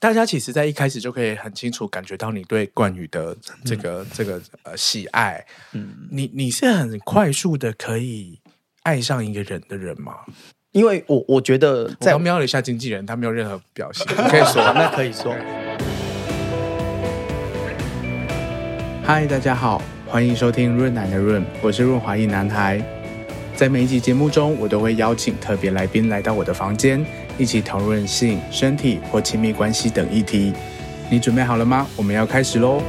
大家其实，在一开始就可以很清楚感觉到你对冠宇的这个、嗯、这个呃喜爱。嗯，你你是很快速的可以爱上一个人的人吗？因为我我觉得，在我瞄了一下经纪人，他没有任何表现，你 可以说，那可以说。嗨，大家好，欢迎收听润男的润，我是润滑一男孩。在每一集节目中，我都会邀请特别来宾来到我的房间。一起讨论性、身体或亲密关系等议题，你准备好了吗？我们要开始喽！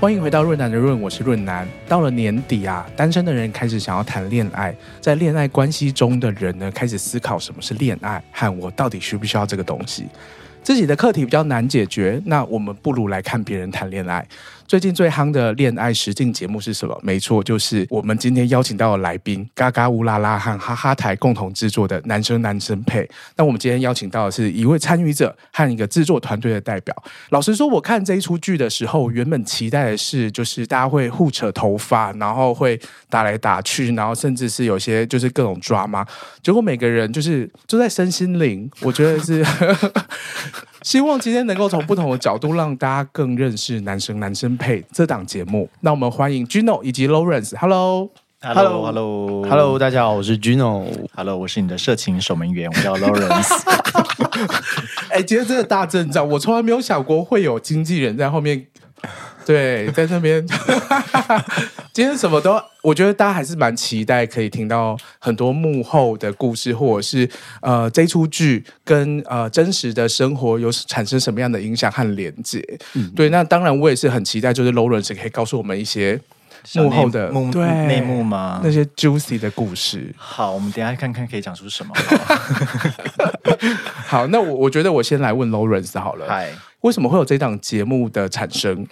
欢迎回到润男的润，我是润男。到了年底啊，单身的人开始想要谈恋爱，在恋爱关系中的人呢，开始思考什么是恋爱，和我到底需不需要这个东西。自己的课题比较难解决，那我们不如来看别人谈恋爱。最近最夯的恋爱实境节目是什么？没错，就是我们今天邀请到的来宾，嘎嘎乌拉拉和哈哈台共同制作的《男生男生配》。那我们今天邀请到的是一位参与者和一个制作团队的代表。老实说，我看这一出剧的时候，原本期待的是，就是大家会互扯头发，然后会打来打去，然后甚至是有些就是各种抓嘛。结果每个人就是就在身心灵，我觉得是。希望今天能够从不同的角度让大家更认识《男生男生配》这档节目。那我们欢迎 Gino 以及 Lawrence。Hello。Hello，Hello，Hello，大家好，我是 Gino。Hello，我是你的社情守门员，我叫 Lawrence。哎，今天真的大阵仗，我从来没有想过会有经纪人在后面。对，在这边，今天什么都，我觉得大家还是蛮期待可以听到很多幕后的故事，或者是呃，这出剧跟呃真实的生活有产生什么样的影响和连接。嗯、对，那当然我也是很期待，就是 Lawrence 可以告诉我们一些幕后的幕对内幕吗？那些 juicy 的故事。好，我们等一下看看可以讲出什么。好，那我我觉得我先来问 Lawrence 好了。嗨，为什么会有这档节目的产生？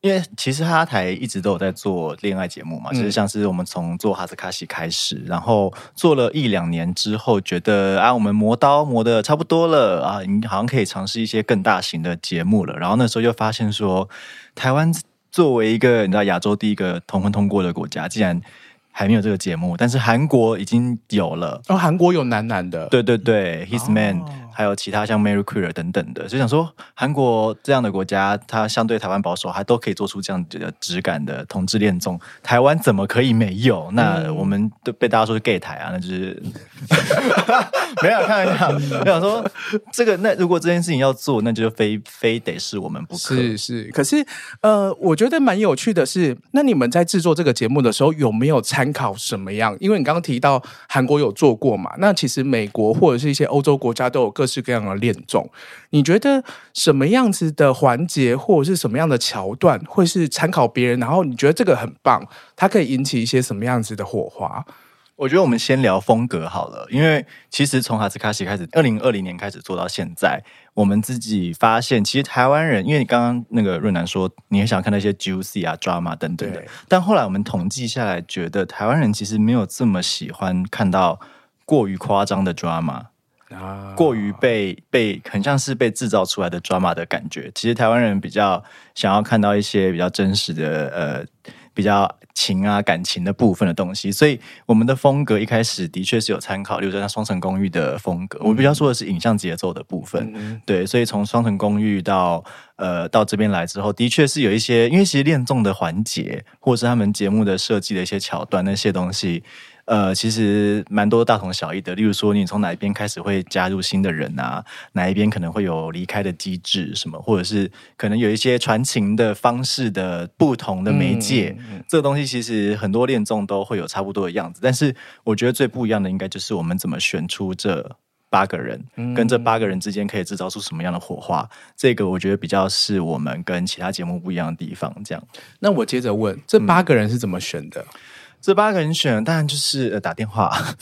因为其实哈哈台一直都有在做恋爱节目嘛，其实像是我们从做哈斯卡西开始，然后做了一两年之后，觉得啊，我们磨刀磨的差不多了啊，你好像可以尝试一些更大型的节目了。然后那时候又发现说，台湾作为一个你知道亚洲第一个同婚通过的国家，竟然还没有这个节目，但是韩国已经有了。哦，韩国有男男的，对对对，His Man。哦还有其他像 Mary Queer 等等的，就想说韩国这样的国家，它相对台湾保守，还都可以做出这样的质感的同志恋综，台湾怎么可以没有？那我们都被大家说是 gay 台啊，那就是 没有开玩笑。我想说这个，那如果这件事情要做，那就非非得是我们不可。是是，可是呃，我觉得蛮有趣的是，那你们在制作这个节目的时候，有没有参考什么样？因为你刚刚提到韩国有做过嘛，那其实美国或者是一些欧洲国家都有各。式各样的恋综，你觉得什么样子的环节或者是什么样的桥段会是参考别人？然后你觉得这个很棒，它可以引起一些什么样子的火花？我觉得我们先聊风格好了，因为其实从哈斯卡西开始，二零二零年开始做到现在，我们自己发现，其实台湾人，因为你刚刚那个润南说，你很想看那些 juicy 啊、drama 等等的，但后来我们统计下来，觉得台湾人其实没有这么喜欢看到过于夸张的 drama。啊，过于被被很像是被制造出来的 drama 的感觉。其实台湾人比较想要看到一些比较真实的呃，比较情啊感情的部分的东西。所以我们的风格一开始的确是有参考，例如说像双层公寓的风格。我比较说的是影像节奏的部分。嗯、对，所以从双层公寓到呃到这边来之后，的确是有一些，因为其实恋综的环节，或者是他们节目的设计的一些桥段那些东西。呃，其实蛮多大同小异的。例如说，你从哪一边开始会加入新的人啊？哪一边可能会有离开的机制什么？或者是可能有一些传情的方式的不同的媒介，嗯嗯、这个东西其实很多恋综都会有差不多的样子。但是我觉得最不一样的，应该就是我们怎么选出这八个人，嗯、跟这八个人之间可以制造出什么样的火花。这个我觉得比较是我们跟其他节目不一样的地方。这样，那我接着问，这八个人是怎么选的？嗯这八个人选，当然就是呃打电话，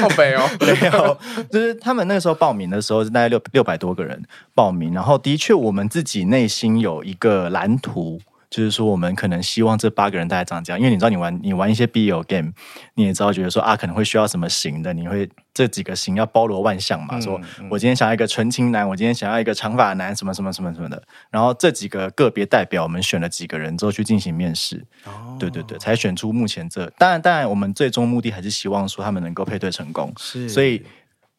好北哦，没有，就是他们那个时候报名的时候，是大概六六百多个人报名，然后的确我们自己内心有一个蓝图。就是说，我们可能希望这八个人大概长这样，因为你知道，你玩你玩一些 BL game，你也知道，觉得说啊，可能会需要什么型的，你会这几个型要包罗万象嘛。嗯、说我今天想要一个纯情男，我今天想要一个长发男，什么什么什么什么的。然后这几个个别代表，我们选了几个人之后去进行面试。哦，对对对，才选出目前这。当然，当然，我们最终目的还是希望说他们能够配对成功。是，所以。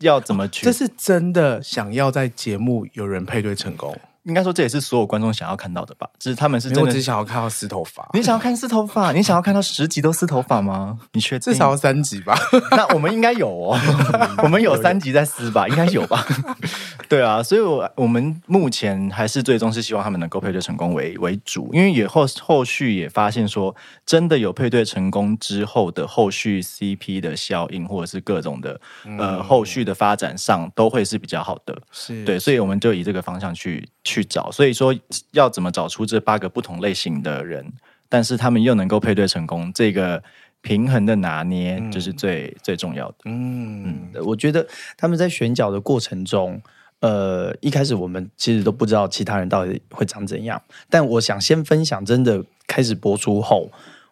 要怎么去？这是真的想要在节目有人配对成功。应该说，这也是所有观众想要看到的吧？只是他们是真的只想要看到丝头发。你想要看丝头发？你想要看到十集都丝头发吗？你确定？至少要三集吧？那我们应该有哦，我们有三集在撕吧？应该有吧？对啊，所以我我们目前还是最终是希望他们能够配对成功为为主，因为也后后续也发现说，真的有配对成功之后的后续 CP 的效应，或者是各种的、嗯、呃后续的发展上，都会是比较好的。是对，所以我们就以这个方向去。去找，所以说要怎么找出这八个不同类型的人，但是他们又能够配对成功，这个平衡的拿捏就是最、嗯、最重要的。嗯，嗯，我觉得他们在选角的过程中，呃，一开始我们其实都不知道其他人到底会长怎样，但我想先分享，真的开始播出后，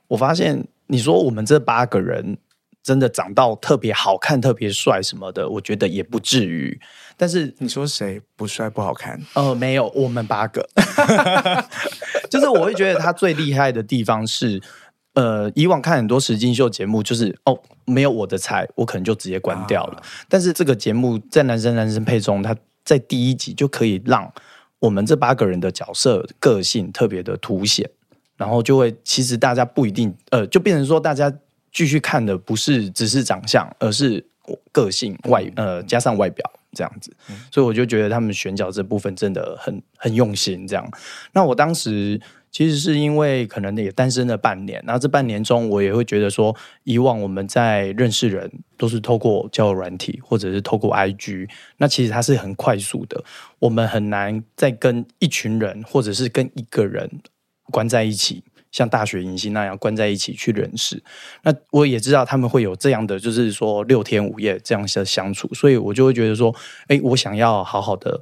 我发现你说我们这八个人。真的长到特别好看、特别帅什么的，我觉得也不至于。但是你说谁不帅不好看？呃，没有，我们八个，就是我会觉得他最厉害的地方是，呃，以往看很多实境秀节目，就是哦，没有我的菜，我可能就直接关掉了。啊、但是这个节目在男生男生配中，他在第一集就可以让我们这八个人的角色个性特别的凸显，然后就会其实大家不一定，呃，就变成说大家。继续看的不是只是长相，而是个性外呃加上外表这样子，所以我就觉得他们选角这部分真的很很用心。这样，那我当时其实是因为可能也单身了半年，然后这半年中我也会觉得说，以往我们在认识人都是透过交友软体或者是透过 IG，那其实它是很快速的，我们很难再跟一群人或者是跟一个人关在一起。像大学迎新那样关在一起去认识，那我也知道他们会有这样的，就是说六天五夜这样的相处，所以我就会觉得说，哎，我想要好好的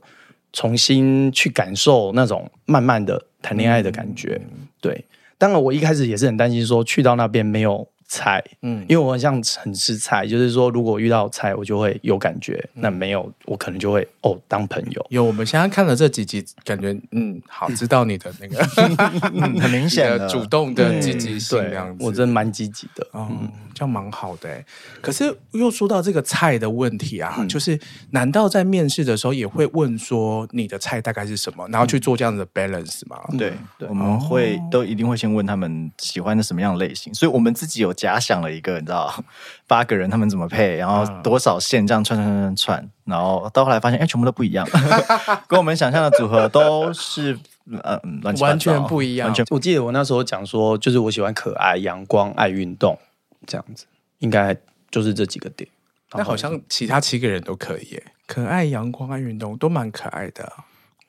重新去感受那种慢慢的谈恋爱的感觉。嗯、对，当然我一开始也是很担心说去到那边没有。菜，嗯，因为我很像很吃菜，就是说，如果遇到菜，我就会有感觉；嗯、那没有，我可能就会哦，当朋友。有，我们现在看了这几集，感觉嗯，好，知道你的那个，嗯、很明显的。主动的积极性，这样子，我真的蛮积极的，嗯，这样蛮好的。可是又说到这个菜的问题啊，嗯、就是难道在面试的时候也会问说你的菜大概是什么，然后去做这样的 balance 吗？嗯、对，对，我们会都一定会先问他们喜欢的什么样类型，所以我们自己有。假想了一个，你知道，八个人他们怎么配，然后多少线这样串串串串串，然后到后来发现，哎，全部都不一样，跟我们想象的组合都是呃完全不一样。完全，我记得我那时候讲说，就是我喜欢可爱、阳光、爱运动这样子，应该就是这几个点。那好像其他七个人都可以耶，可爱、阳光、爱运动都蛮可爱的。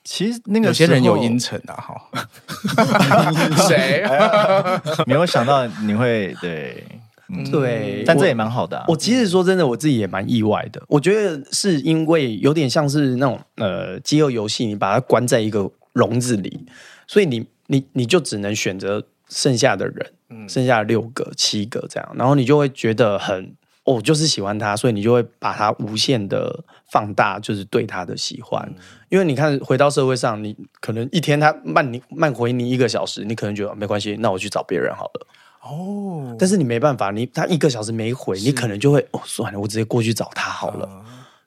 其实那个有些人有阴沉的哈，谁 没有想到你会对、嗯、对，但这也蛮好的、啊。我其实说真的，我自己也蛮意外的。我觉得是因为有点像是那种呃饥饿游戏，你把它关在一个笼子里，所以你你你就只能选择剩下的人，剩下六个七个这样，然后你就会觉得很。哦，就是喜欢他，所以你就会把他无限的放大，就是对他的喜欢。嗯、因为你看，回到社会上，你可能一天他慢你慢回你一个小时，你可能觉得没关系，那我去找别人好了。哦，但是你没办法，你他一个小时没回，你可能就会哦，算了，我直接过去找他好了。嗯、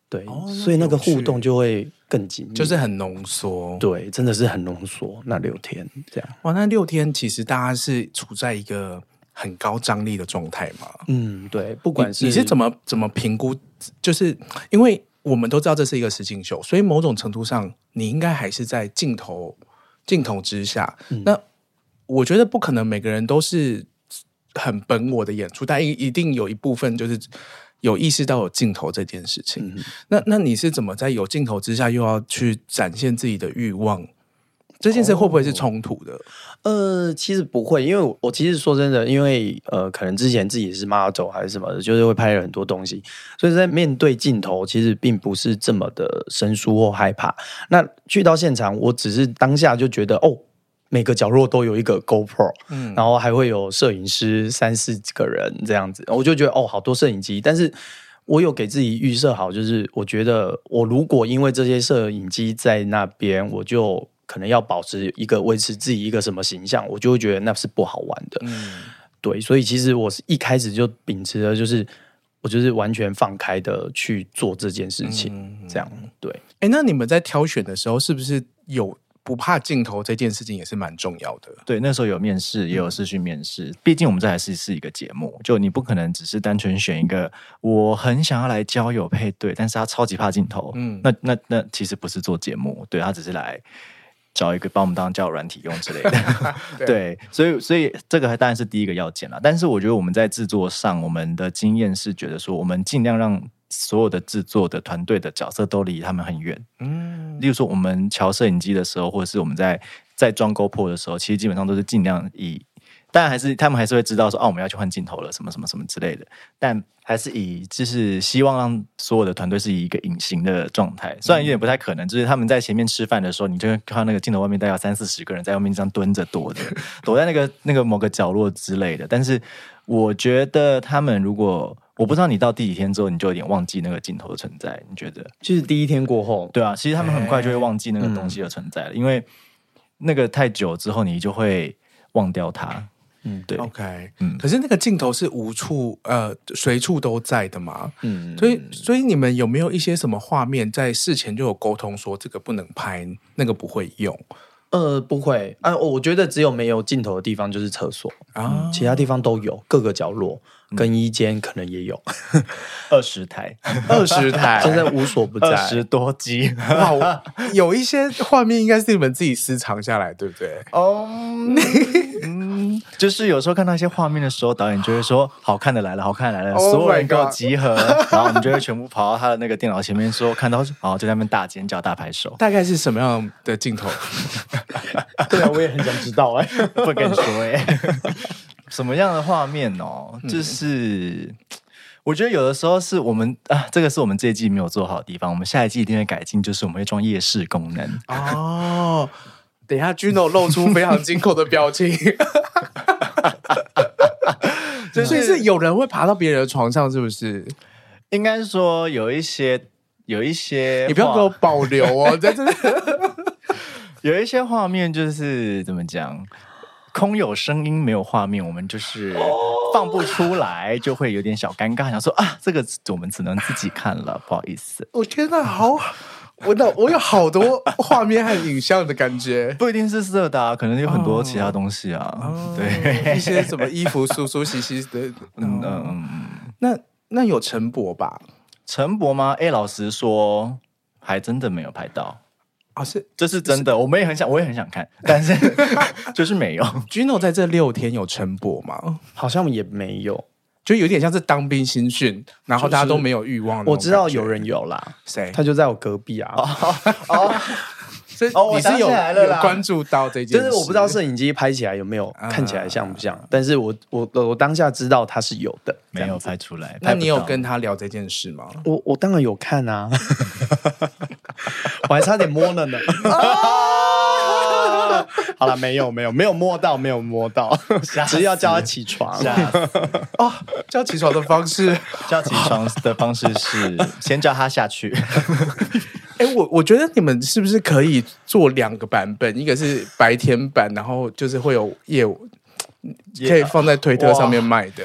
对，哦、所以那个互动就会更紧密，就是很浓缩。对，真的是很浓缩。那六天这样，哇，那六天其实大家是处在一个。很高张力的状态嘛？嗯，对，不管是你，你是怎么怎么评估，就是因为我们都知道这是一个实景秀，所以某种程度上，你应该还是在镜头镜头之下。嗯、那我觉得不可能每个人都是很本我的演出，但一一定有一部分就是有意识到有镜头这件事情。嗯、那那你是怎么在有镜头之下又要去展现自己的欲望？这件事会不会是冲突的？哦、呃，其实不会，因为我，我其实说真的，因为呃，可能之前自己是 model 还是什么的，就是会拍了很多东西，所以在面对镜头，其实并不是这么的生疏或害怕。那去到现场，我只是当下就觉得，哦，每个角落都有一个 GoPro，嗯，然后还会有摄影师三四个人这样子，我就觉得哦，好多摄影机。但是我有给自己预设好，就是我觉得我如果因为这些摄影机在那边，我就。可能要保持一个维持自己一个什么形象，我就会觉得那是不好玩的。嗯，对，所以其实我是一开始就秉持的就是我就是完全放开的去做这件事情，嗯、这样对。哎，那你们在挑选的时候，是不是有不怕镜头这件事情也是蛮重要的？对，那时候有面试，也有试训面试。毕竟我们这还是是一个节目，就你不可能只是单纯选一个我很想要来交友配对，但是他超级怕镜头。嗯，那那那其实不是做节目，对，他只是来。找一个把我们当交友软体用之类的，对，对，所以所以这个当然是第一个要件了。但是我觉得我们在制作上，我们的经验是觉得说，我们尽量让所有的制作的团队的角色都离他们很远。嗯，例如说我们调摄影机的时候，或者是我们在在装 GoPro 的时候，其实基本上都是尽量以。但还是他们还是会知道说，哦，我们要去换镜头了，什么什么什么之类的。但还是以就是希望让所有的团队是以一个隐形的状态，虽然有点不太可能，就是他们在前面吃饭的时候，你就会看到那个镜头外面大概有三四十个人在外面这样蹲着躲着，躲在那个那个某个角落之类的。但是我觉得他们如果我不知道你到第几天之后，你就有点忘记那个镜头的存在。你觉得？就是第一天过后，对啊，其实他们很快就会忘记那个东西的存在了，因为那个太久之后，你就会忘掉它。嗯，对，OK，嗯，可是那个镜头是无处呃随处都在的嘛，嗯，所以所以你们有没有一些什么画面在事前就有沟通说这个不能拍，那个不会用？呃，不会。啊，我觉得只有没有镜头的地方就是厕所。啊，嗯，其他地方都有，各个角落。更衣间可能也有。二十台，二十台，真的无所不在，二十多机。哇，有一些画面应该是你们自己私藏下来，对不对？哦，嗯，就是有时候看到一些画面的时候，导演就会说：“好看的来了，好看的来了，所有人给我集合。”然后我们就会全部跑到他的那个电脑前面说：“看到，然后就在那边大尖叫、大拍手。”大概是什么样的镜头？对啊，我也很想知道哎，不跟你说哎。什么样的画面哦？就是、嗯、我觉得有的时候是我们啊，这个是我们这一季没有做好的地方，我们下一季一定会改进。就是我们会装夜视功能哦。等一下，Gino 露出非常惊恐的表情。所以是有人会爬到别人的床上，是不是？应该说有一些，有一些，你不要给我保留哦，在这里有一些画面，就是怎么讲？空有声音没有画面，我们就是放不出来，就会有点小尴尬。想说啊，这个我们只能自己看了，不好意思。我天哪，好，我那我有好多画面和影像的感觉，不一定是色的啊，可能有很多其他东西啊。哦、对，一些什么衣服梳梳洗洗的，嗯嗯。那那有陈柏吧？陈柏吗？哎，老实说，还真的没有拍到。啊，是，这是真的，是我们也很想，我也很想看，但是 就是没有。Gino 在这六天有晨勃吗？好像也没有，就有点像是当兵新训，然后大家都没有欲望。我知道有人有啦，谁？他就在我隔壁啊。哦，所以你是有有关注到这件事，就是我不知道摄影机拍起来有没有看起来像不像，但是我我我当下知道他是有的，没有拍出来。那你有跟他聊这件事吗？我我当然有看啊。我还差点摸了呢。好了，没有没有没有摸到，没有摸到，只是要叫他起床。哦，叫起床的方式，叫起床的方式是 先叫他下去。哎，我我觉得你们是不是可以做两个版本？一个是白天版，然后就是会有业务可以放在推特上面卖的。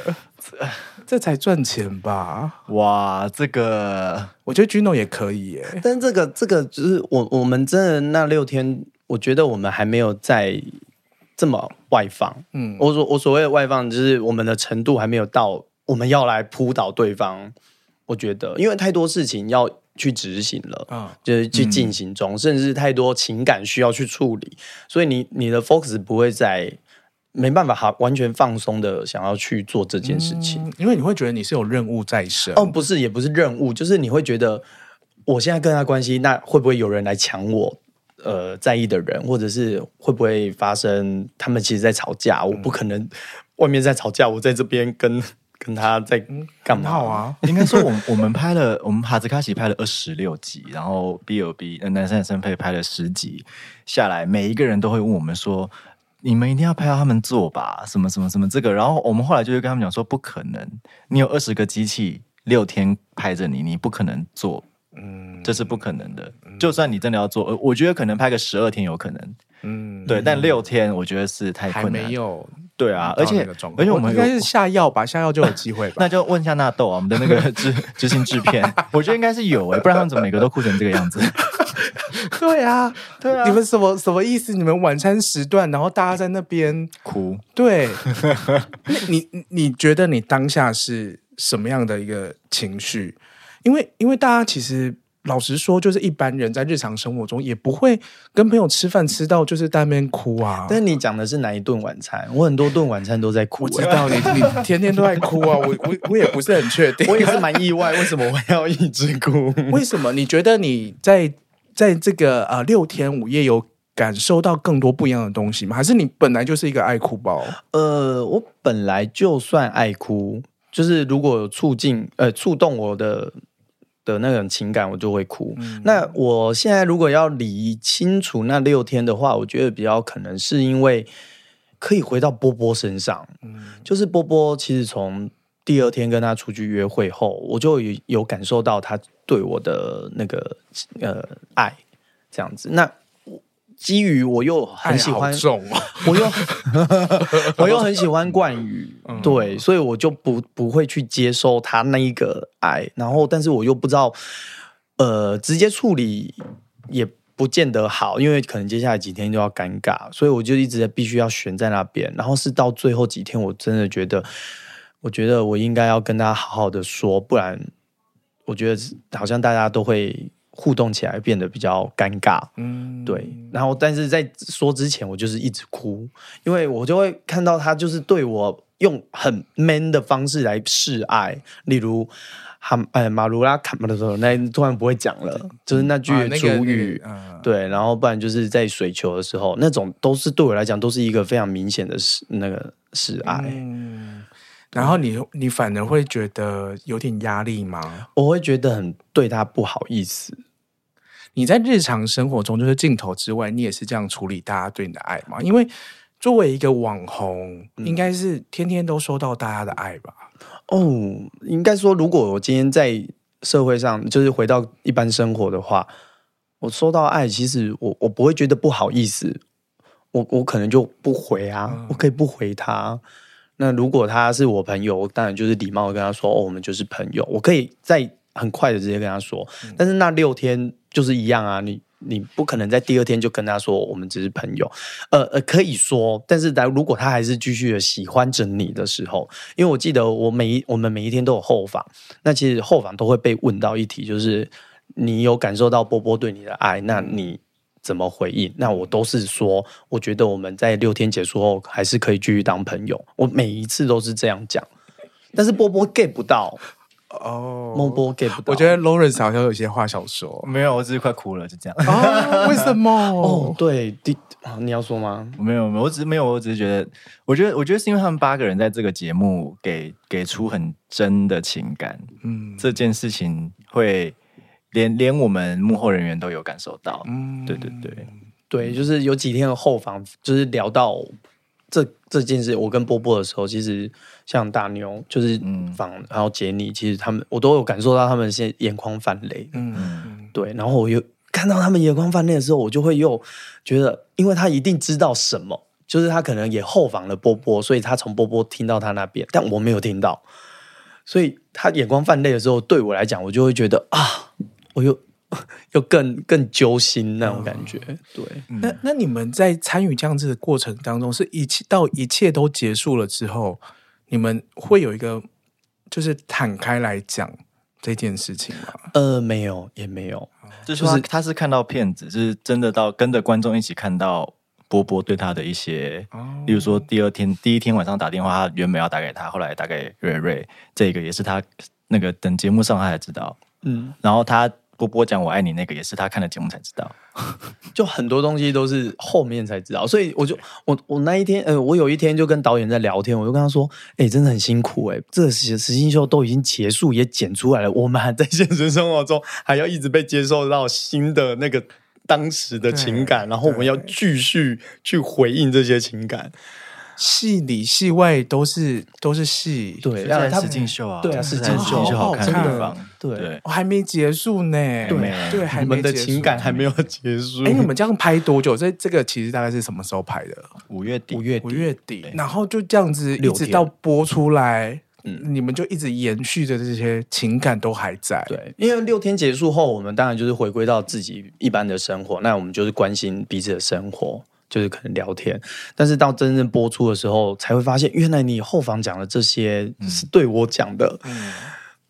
这才赚钱吧？哇，这个我觉得 Gino 也可以耶。但这个这个就是我我们真的那六天，我觉得我们还没有在这么外放。嗯，我所我所谓的外放，就是我们的程度还没有到我们要来扑倒对方。我觉得，因为太多事情要去执行了啊，就是去进行中，嗯、甚至是太多情感需要去处理，所以你你的 focus 不会在。没办法，好完全放松的想要去做这件事情，嗯，因为你会觉得你是有任务在身。哦，不是，也不是任务，就是你会觉得我现在跟他关系，那会不会有人来抢我？呃，在意的人，或者是会不会发生他们其实在吵架？嗯、我不可能外面在吵架，我在这边跟 跟他在干嘛啊？应该说，我们我们拍了，我们哈兹卡西拍了二十六集，然后 B O B 男生男生配拍了十集下来，每一个人都会问我们说。你们一定要拍到他们做吧，什么什么什么这个，然后我们后来就会跟他们讲说，不可能，你有二十个机器六天拍着你，你不可能做，嗯，这是不可能的。嗯、就算你真的要做，我觉得可能拍个十二天有可能，嗯，对，但六天我觉得是太困难，还没有，对啊，而且而且我们应该是下药吧，下药就有机会吧。那就问一下纳豆啊，我们的那个执 执行制片，我觉得应该是有哎、欸，不然他们怎么每个都哭成这个样子？对啊，对啊，你们什么什么意思？你们晚餐时段，然后大家在那边哭，对，你你觉得你当下是什么样的一个情绪？因为因为大家其实。老实说，就是一般人在日常生活中也不会跟朋友吃饭吃到就是在那边哭啊。但你讲的是哪一顿晚餐？我很多顿晚餐都在哭。我知道你你天天都在哭啊，我我我也不是很确定。我也是蛮意外，为什么我要一直哭？为什么？你觉得你在在这个呃六天五夜有感受到更多不一样的东西吗？还是你本来就是一个爱哭包？呃，我本来就算爱哭，就是如果有促进呃触动我的。的那种情感，我就会哭。嗯、那我现在如果要理清楚那六天的话，我觉得比较可能是因为可以回到波波身上。嗯，就是波波其实从第二天跟他出去约会后，我就有有感受到他对我的那个呃爱，这样子。那。基于我又很喜欢，哦、我又 我又很喜欢冠宇，嗯、对，所以我就不不会去接受他那一个爱，然后但是我又不知道，呃，直接处理也不见得好，因为可能接下来几天就要尴尬，所以我就一直在必须要悬在那边，然后是到最后几天，我真的觉得，我觉得我应该要跟他好好的说，不然我觉得好像大家都会。互动起来变得比较尴尬，嗯，对。然后，但是在说之前，我就是一直哭，因为我就会看到他就是对我用很 man 的方式来示爱，例如哈哎马鲁拉卡马的时候，那突然不会讲了，就是那句主语，对。然后不然就是在水球的时候，那种都是对我来讲都是一个非常明显的示那个示爱。嗯，然后你你反而会觉得有点压力吗？我会觉得很对他不好意思。你在日常生活中，就是镜头之外，你也是这样处理大家对你的爱吗？因为作为一个网红，嗯、应该是天天都收到大家的爱吧？哦，应该说，如果我今天在社会上，就是回到一般生活的话，我收到爱，其实我我不会觉得不好意思，我我可能就不回啊，嗯、我可以不回他。那如果他是我朋友，我当然就是礼貌跟他说，哦，我们就是朋友，我可以在。很快的直接跟他说，但是那六天就是一样啊，你你不可能在第二天就跟他说我们只是朋友，呃呃可以说，但是如果他还是继续的喜欢着你的时候，因为我记得我每一我们每一天都有后访，那其实后访都会被问到一题，就是你有感受到波波对你的爱，那你怎么回应？那我都是说，我觉得我们在六天结束后还是可以继续当朋友，我每一次都是这样讲，但是波波 get 不到。哦，孟波 get 不到。我觉得 Lawrence 好像有些话想说，没有，我只是快哭了，就这样。啊，为什么？哦，对，第你要说吗？没有，没有，我只是没有，我只是觉得，我觉得，我觉得是因为他们八个人在这个节目给给出很真的情感，嗯，这件事情会连连我们幕后人员都有感受到，嗯，对对对对，就是有几天的后访，就是聊到。这这件事，我跟波波的时候，其实像大牛，就是访，然后杰尼，其实他们我都有感受到他们现在眼眶泛泪。嗯，对。然后我又看到他们眼眶泛泪的时候，我就会又觉得，因为他一定知道什么，就是他可能也后访了波波，所以他从波波听到他那边，但我没有听到，所以他眼眶泛泪的时候，对我来讲，我就会觉得啊，我又。又更更揪心那种感觉，哦、对。那那你们在参与这样子的过程当中，是一切到一切都结束了之后，你们会有一个就是坦开来讲这件事情吗？呃，没有，也没有。就是他，他是看到骗子，是真的到跟着观众一起看到波波对他的一些，哦、例如说第二天第一天晚上打电话，他原本要打给他，后来打给瑞瑞，这个也是他那个等节目上他才知道。嗯，然后他。波波讲我爱你那个也是他看了节目才知道，就很多东西都是后面才知道，所以我就我我那一天呃，我有一天就跟导演在聊天，我就跟他说，哎、欸，真的很辛苦哎、欸，这个实实境秀都已经结束也剪出来了，我们还在现实生活中还要一直被接受到新的那个当时的情感，然后我们要继续去回应这些情感。戏里戏外都是都是戏，对，然后他实境秀啊，对啊，实境秀秀好看真方，对。还没结束呢，对。对，还你们的情感还没有结束。哎，你们这样拍多久？这这个其实大概是什么时候拍的？五月底，五月底。五月底，然后就这样子一直到播出来，嗯。你们就一直延续着这些情感都还在。对，因为六天结束后，我们当然就是回归到自己一般的生活，那我们就是关心彼此的生活，就是可能聊天。但是到真正播出的时候，才会发现，原来你后方讲的这些是对我讲的。嗯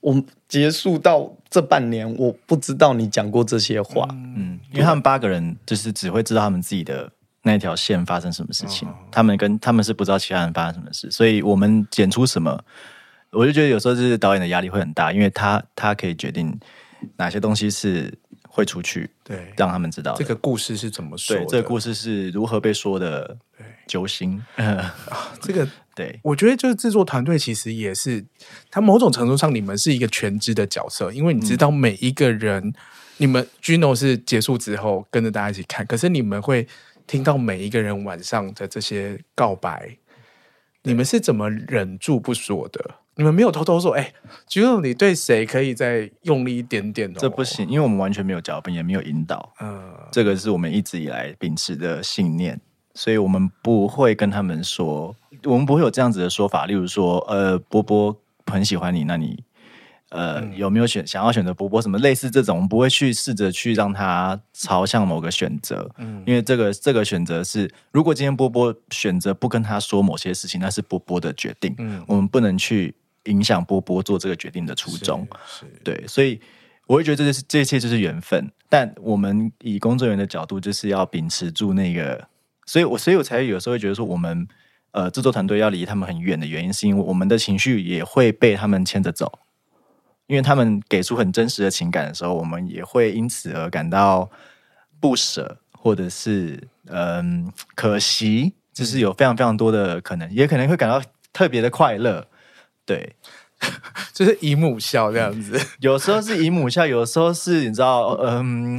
我们结束到这半年，我不知道你讲过这些话。嗯，因为他们八个人就是只会知道他们自己的那条线发生什么事情，哦他们跟他们是不知道其他人发生什么事，所以我们剪出什么，我就觉得有时候就是导演的压力会很大，因为他他可以决定哪些东西是会出去，对，让他们知道这个故事是怎么说的？对这个故事是如何被说的揪心，这个 对，我觉得就是制作团队其实也是，他某种程度上你们是一个全职的角色，因为你知道每一个人，嗯、你们 Gino 是结束之后跟着大家一起看，可是你们会听到每一个人晚上的这些告白，你们是怎么忍住不说的？你们没有偷偷说，哎、欸，Gino 你对谁可以再用力一点点、哦？这不行，因为我们完全没有脚本，也没有引导，嗯，这个是我们一直以来秉持的信念。所以我们不会跟他们说，我们不会有这样子的说法。例如说，呃，波波很喜欢你，那你呃、嗯、有没有选想要选择波波？什么类似这种，我们不会去试着去让他朝向某个选择。嗯，因为这个这个选择是，如果今天波波选择不跟他说某些事情，那是波波的决定。嗯，我们不能去影响波波做这个决定的初衷。对，所以我会觉得这就是这一切就是缘分。但我们以工作人员的角度，就是要秉持住那个。所以，我所以我才有时候会觉得说，我们呃制作团队要离他们很远的原因，是因为我们的情绪也会被他们牵着走，因为他们给出很真实的情感的时候，我们也会因此而感到不舍，或者是嗯、呃、可惜，就是有非常非常多的可能，也可能会感到特别的快乐，对，就是姨母笑这样子，有时候是姨母笑，有时候是你知道，嗯。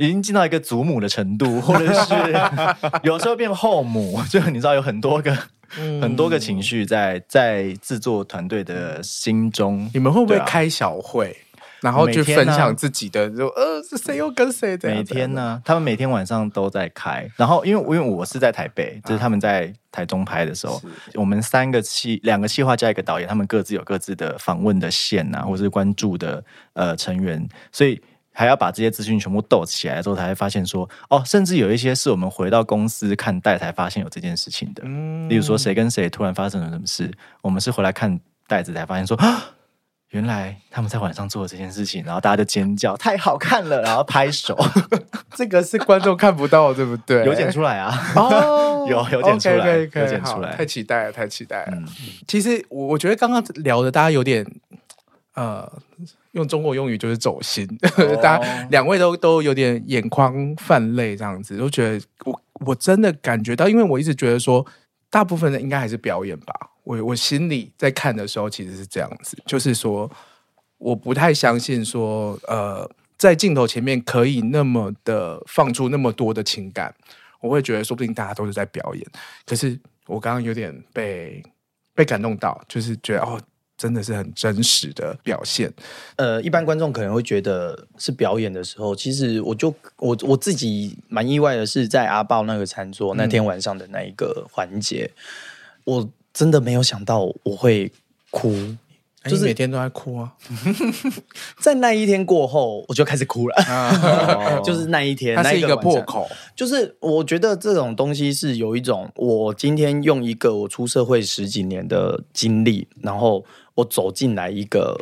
已经进到一个祖母的程度，或者是 有时候变后母，就你知道有很多个、嗯、很多个情绪在在制作团队的心中。你们会不会开小会，啊、然后去分享自己的？就呃，是谁又跟谁的？每天呢，他们每天晚上都在开。然后因为因为我是在台北，就是他们在台中拍的时候，啊、我们三个企两个企划加一个导演，他们各自有各自的访问的线啊，或者是关注的呃成员，所以。还要把这些资讯全部斗起来之后，才会发现说，哦，甚至有一些是我们回到公司看带才发现有这件事情的。嗯，例如说谁跟谁突然发生了什么事，我们是回来看袋子才发现说，啊，原来他们在晚上做了这件事情，然后大家就尖叫，太好看了，然后拍手。这个是观众看不到，对不对？有剪出来啊？哦，有有剪出来，可以可以，有剪出来，太期待了，太期待了。嗯，其实我我觉得刚刚聊的大家有点，呃。用中国用语就是走心，大家两位都都有点眼眶泛泪，这样子都觉得我我真的感觉到，因为我一直觉得说，大部分人应该还是表演吧。我我心里在看的时候其实是这样子，就是说我不太相信说，呃，在镜头前面可以那么的放出那么多的情感，我会觉得说不定大家都是在表演。可是我刚刚有点被被感动到，就是觉得哦。真的是很真实的表现。呃，一般观众可能会觉得是表演的时候，其实我就我我自己蛮意外的是，在阿豹那个餐桌、嗯、那天晚上的那一个环节，我真的没有想到我会哭，就是每天都在哭啊。在那一天过后，我就开始哭了。哦、就是那一天，它是一个破口。就是我觉得这种东西是有一种，我今天用一个我出社会十几年的经历，然后。我走进来一个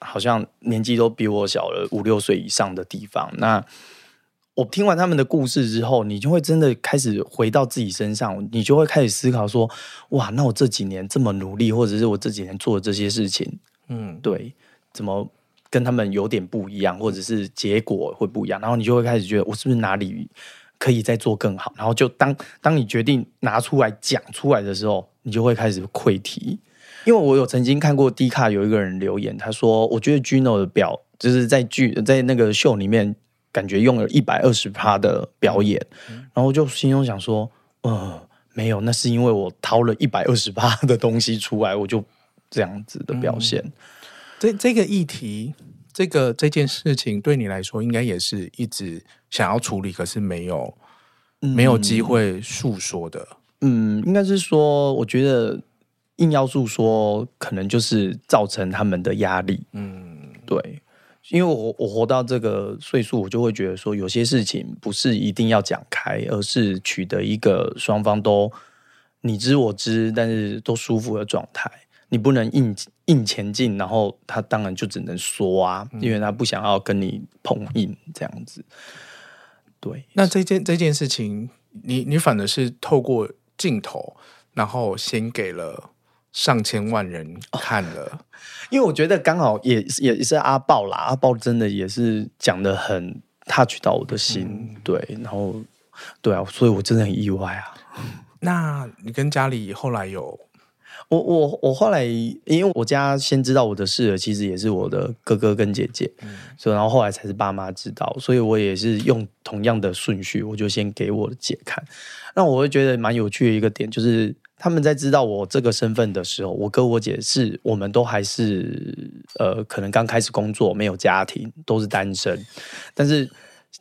好像年纪都比我小了五六岁以上的地方，那我听完他们的故事之后，你就会真的开始回到自己身上，你就会开始思考说：哇，那我这几年这么努力，或者是我这几年做的这些事情，嗯，对，怎么跟他们有点不一样，或者是结果会不一样？然后你就会开始觉得，我是不是哪里可以再做更好？然后就当当你决定拿出来讲出来的时候，你就会开始溃堤。因为我有曾经看过 D 卡有一个人留言，他说：“我觉得 Gino 的表就是在剧在那个秀里面，感觉用了一百二十趴的表演。”然后就心中想说：“呃，没有，那是因为我掏了一百二十八的东西出来，我就这样子的表现。嗯、这这个议题，这个这件事情对你来说，应该也是一直想要处理，可是没有、嗯、没有机会诉说的。嗯，应该是说，我觉得硬要诉说，可能就是造成他们的压力。嗯，对。因为我我活到这个岁数，我就会觉得说，有些事情不是一定要讲开，而是取得一个双方都你知我知，但是都舒服的状态。你不能硬硬前进，然后他当然就只能说啊，因为他不想要跟你碰硬这样子。对，那这件这件事情，你你反而是透过镜头，然后先给了。上千万人看了，哦，因为我觉得刚好也也是阿豹啦，阿豹真的也是讲的很 touch 到我的心，嗯，对，然后对啊，所以我真的很意外啊。那你跟家里后来有？我我我后来因为我家先知道我的事了，其实也是我的哥哥跟姐姐，嗯，所以然后后来才是爸妈知道，所以我也是用同样的顺序，我就先给我的姐看。那我会觉得蛮有趣的一个点就是。他们在知道我这个身份的时候，我哥我姐是我们都还是呃，可能刚开始工作，没有家庭，都是单身。但是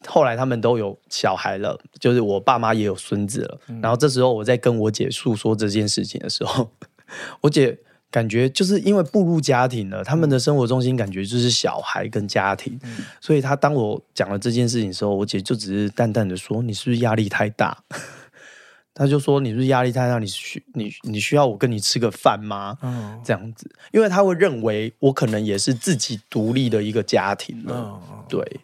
后来他们都有小孩了，就是我爸妈也有孙子了。然后这时候我在跟我姐诉说这件事情的时候，我姐感觉就是因为步入家庭了，他们的生活中心感觉就是小孩跟家庭，所以她当我讲了这件事情的时候，我姐就只是淡淡的说：“你是不是压力太大？”他就说：“你是不是压力太大？你需你你需要我跟你吃个饭吗？嗯，这样子，因为他会认为我可能也是自己独立的一个家庭了。嗯，对。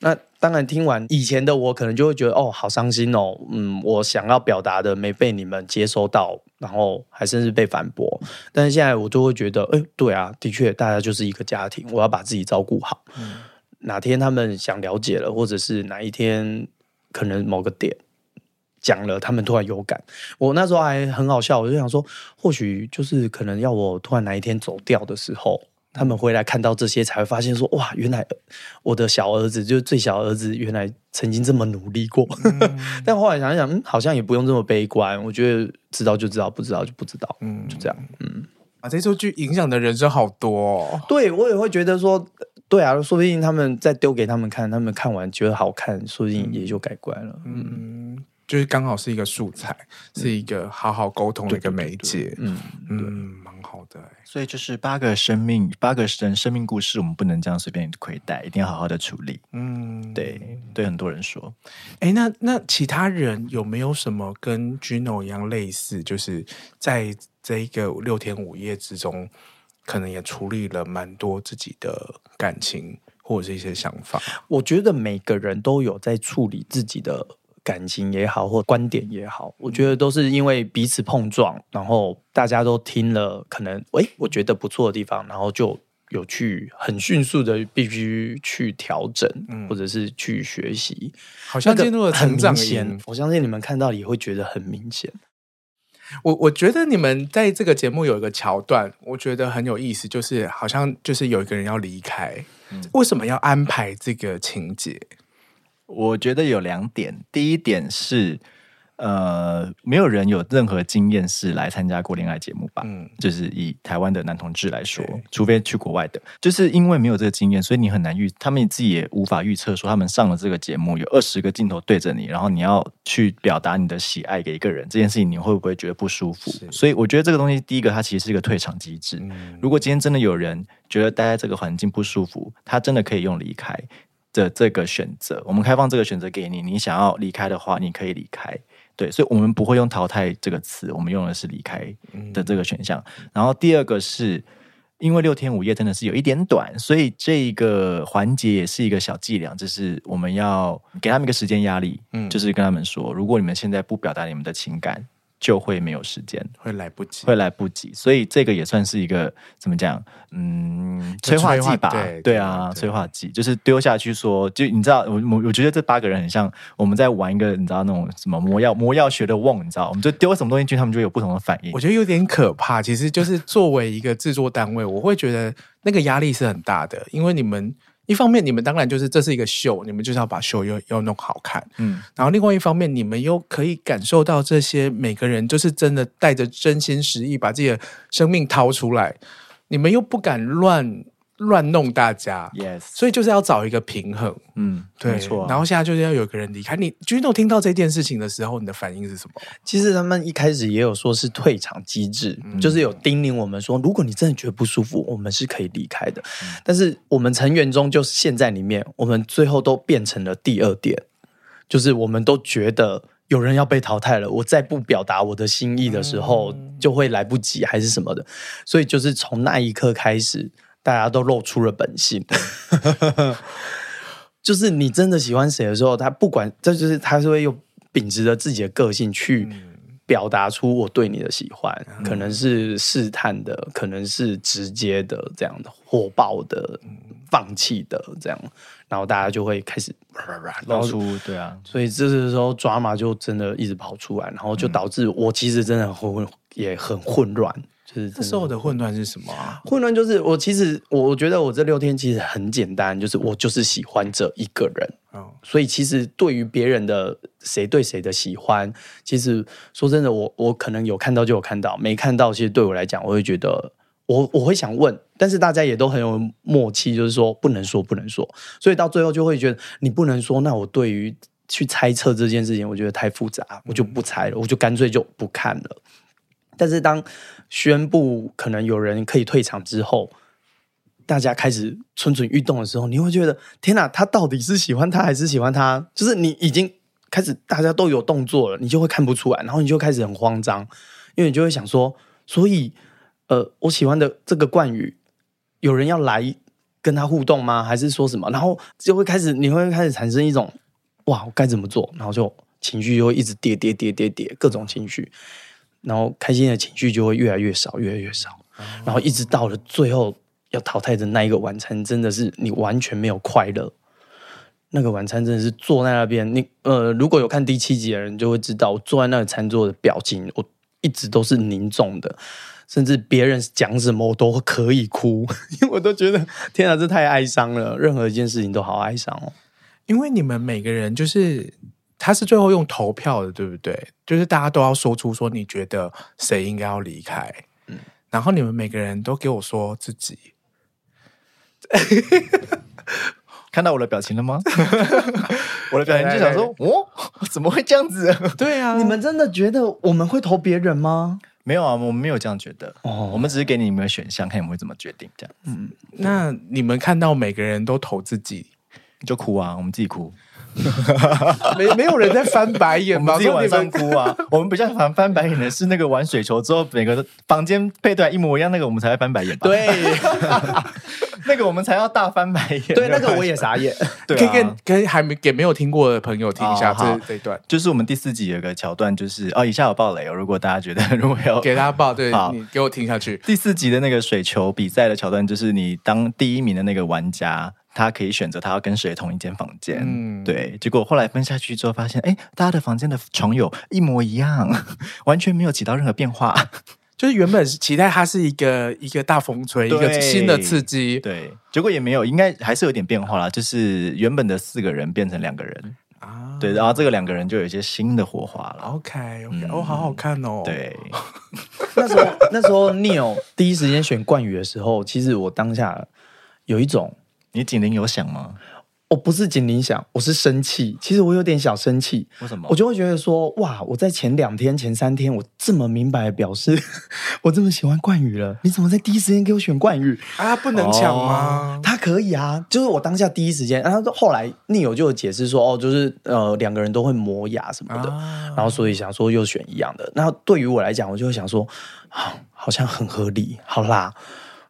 那当然，听完以前的我，可能就会觉得哦，好伤心哦。嗯，我想要表达的没被你们接收到，然后还甚至被反驳。但是现在我就会觉得，哎，对啊，的确，大家就是一个家庭，我要把自己照顾好。嗯，哪天他们想了解了，或者是哪一天可能某个点。”讲了，他们突然有感。我那时候还很好笑，我就想说，或许就是可能要我突然哪一天走掉的时候，他们回来看到这些，才会发现说，哇，原来我的小儿子就是最小儿子，原来曾经这么努力过。嗯、但后来想一想，嗯，好像也不用这么悲观。我觉得知道就知道，不知道就不知道，嗯，就这样。嗯，啊，这出剧影响的人生好多、哦。对，我也会觉得说，对啊，说不定他们再丢给他们看，他们看完觉得好看，说不定也就改观了。嗯。嗯就是刚好是一个素材，嗯、是一个好好沟通的一个媒介，嗯嗯，蛮好的。所以就是八个生命，八个人生命故事，我们不能这样随便亏待，一定要好好的处理。嗯，对，对很多人说，哎，那那其他人有没有什么跟 Gino 一样类似，就是在这一个六天五夜之中，可能也处理了蛮多自己的感情或者是一些想法？我觉得每个人都有在处理自己的。感情也好，或观点也好，我觉得都是因为彼此碰撞，然后大家都听了，可能诶，我觉得不错的地方，然后就有去很迅速的必须去调整，嗯、或者是去学习，好像进入了成长型。我相信你们看到也会觉得很明显。我我觉得你们在这个节目有一个桥段，我觉得很有意思，就是好像就是有一个人要离开，嗯、为什么要安排这个情节？我觉得有两点，第一点是，呃，没有人有任何经验是来参加过恋爱节目吧？嗯，就是以台湾的男同志来说，除非去国外的，就是因为没有这个经验，所以你很难预，他们自己也无法预测说，他们上了这个节目，有二十个镜头对着你，然后你要去表达你的喜爱给一个人，这件事情你会不会觉得不舒服？所以我觉得这个东西，第一个它其实是一个退场机制。嗯，如果今天真的有人觉得待在这个环境不舒服，他真的可以用离开。的这个选择，我们开放这个选择给你。你想要离开的话，你可以离开。对，所以我们不会用淘汰这个词，我们用的是离开的这个选项。嗯、然后第二个是因为六天五夜真的是有一点短，所以这一个环节也是一个小伎俩，就是我们要给他们一个时间压力，嗯，就是跟他们说，如果你们现在不表达你们的情感。就会没有时间，会来不及，会来不及，所以这个也算是一个怎么讲？嗯，催化剂吧？对，对啊，催化剂就是丢下去说，就你知道，我我我觉得这八个人很像我们在玩一个你知道那种什么魔药魔药学的瓮，你知道，我们就丢什么东西进去，他们就有不同的反应。我觉得有点可怕。其实就是作为一个制作单位，我会觉得那个压力是很大的，因为你们一方面你们当然就是这是一个秀，你们就是要把秀又要弄好看，嗯，然后另外一方面，你们又可以感受到这些每个人就是真的带着真心实意把自己的生命掏出来，你们又不敢乱。乱弄大家，yes，所以就是要找一个平衡，嗯，对，没错啊。然后现在就是要有个人离开。你 Gino 听到这件事情的时候，你的反应是什么？其实他们一开始也有说是退场机制，嗯、就是有叮咛我们说，如果你真的觉得不舒服，我们是可以离开的。嗯、但是我们成员中就是现在里面，我们最后都变成了第二点，就是我们都觉得有人要被淘汰了，我再不表达我的心意的时候，嗯、就会来不及，还是什么的。所以就是从那一刻开始。大家都露出了本性，就是你真的喜欢谁的时候，他不管这就是他是会用秉持着自己的个性去表达出我对你的喜欢，嗯、可能是试探的，可能是直接的，这样的火爆的，放弃的这样，然后大家就会开始露出，对啊，所以这时候抓马就真的一直跑出来，然后就导致我其实真的很混也很混乱。就是这时候的混乱是什么啊？混乱就是我其实我觉得我这六天其实很简单，就是我就是喜欢这一个人。哦，所以其实对于别人的谁对谁的喜欢，其实说真的，我我可能有看到就有看到，没看到，其实对我来讲，我会觉得我我会想问，但是大家也都很有默契，就是说不能说不能说，所以到最后就会觉得你不能说，那我对于去猜测这件事情，我觉得太复杂，我就不猜了，我就干脆就不看了。但是当宣布可能有人可以退场之后，大家开始蠢蠢欲动的时候，你会觉得天哪，他到底是喜欢他还是喜欢他？就是你已经开始大家都有动作了，你就会看不出来，然后你就开始很慌张，因为你就会想说，所以呃，我喜欢的这个冠宇，有人要来跟他互动吗？还是说什么？然后就会开始你会开始产生一种哇，我该怎么做？然后就情绪就会一直跌跌跌跌跌，各种情绪。然后开心的情绪就会越来越少，越来越少，然后一直到了最后要淘汰的那一个晚餐，真的是你完全没有快乐。那个晚餐真的是坐在那边，你呃，如果有看第七集的人就会知道，我坐在那个餐桌的表情，我一直都是凝重的，甚至别人讲什么我都可以哭，因为我都觉得天啊，这太哀伤了，任何一件事情都好哀伤哦。因为你们每个人就是。他是最后用投票的，对不对？就是大家都要说出说你觉得谁应该要离开，嗯，然后你们每个人都给我说自己，看到我的表情了吗？我的表情就想说，哦，怎么会这样子？对啊，你们真的觉得我们会投别人吗？没有啊，我们没有这样觉得。哦，我们只是给你们选项，看你们会怎么决定这样。嗯，那你们看到每个人都投自己，你就哭啊，我们自己哭。没没有人在翻白眼吗？我们自己晚上哭啊！我们比较喜欢翻白眼的是那个玩水球之后，每个房间配对一模一样，那个我们才会翻白眼吧？对，那个我们才要大翻白眼。对，那个我也傻眼。对、啊，可以跟跟还没给没有听过的朋友听一下这、哦、这一段，就是我们第四集有个桥段，就是哦，以下有爆雷哦。如果大家觉得如果要给大家爆，对，好你给我听下去。第四集的那个水球比赛的桥段，就是你当第一名的那个玩家。他可以选择他要跟谁同一间房间，嗯，对。结果后来分下去之后，发现哎，大家的房间的床友一模一样，完全没有起到任何变化。就是原本是期待它是一个一个大风吹，一个新的刺激，对。结果也没有，应该还是有点变化啦。就是原本的四个人变成两个人啊，对。然后这个两个人就有一些新的火花了。OK OK，哦，好好看哦。对，那时候那时候 Neil 第一时间选冠宇的时候，其实我当下有一种。你警铃有响吗？我不是警铃响，我是生气。其实我有点小生气。为什么？我就会觉得说，哇！我在前两天、前三天，我这么明白的表示 我这么喜欢冠宇了，你怎么在第一时间给我选冠宇啊？不能抢吗？他可以啊，就是我当下第一时间，然后后来 Neil 就有解释说，哦，就是呃两个人都会磨牙什么的，啊、然后所以想说又选一样的。那对于我来讲，我就会想说，啊，好像很合理，好啦。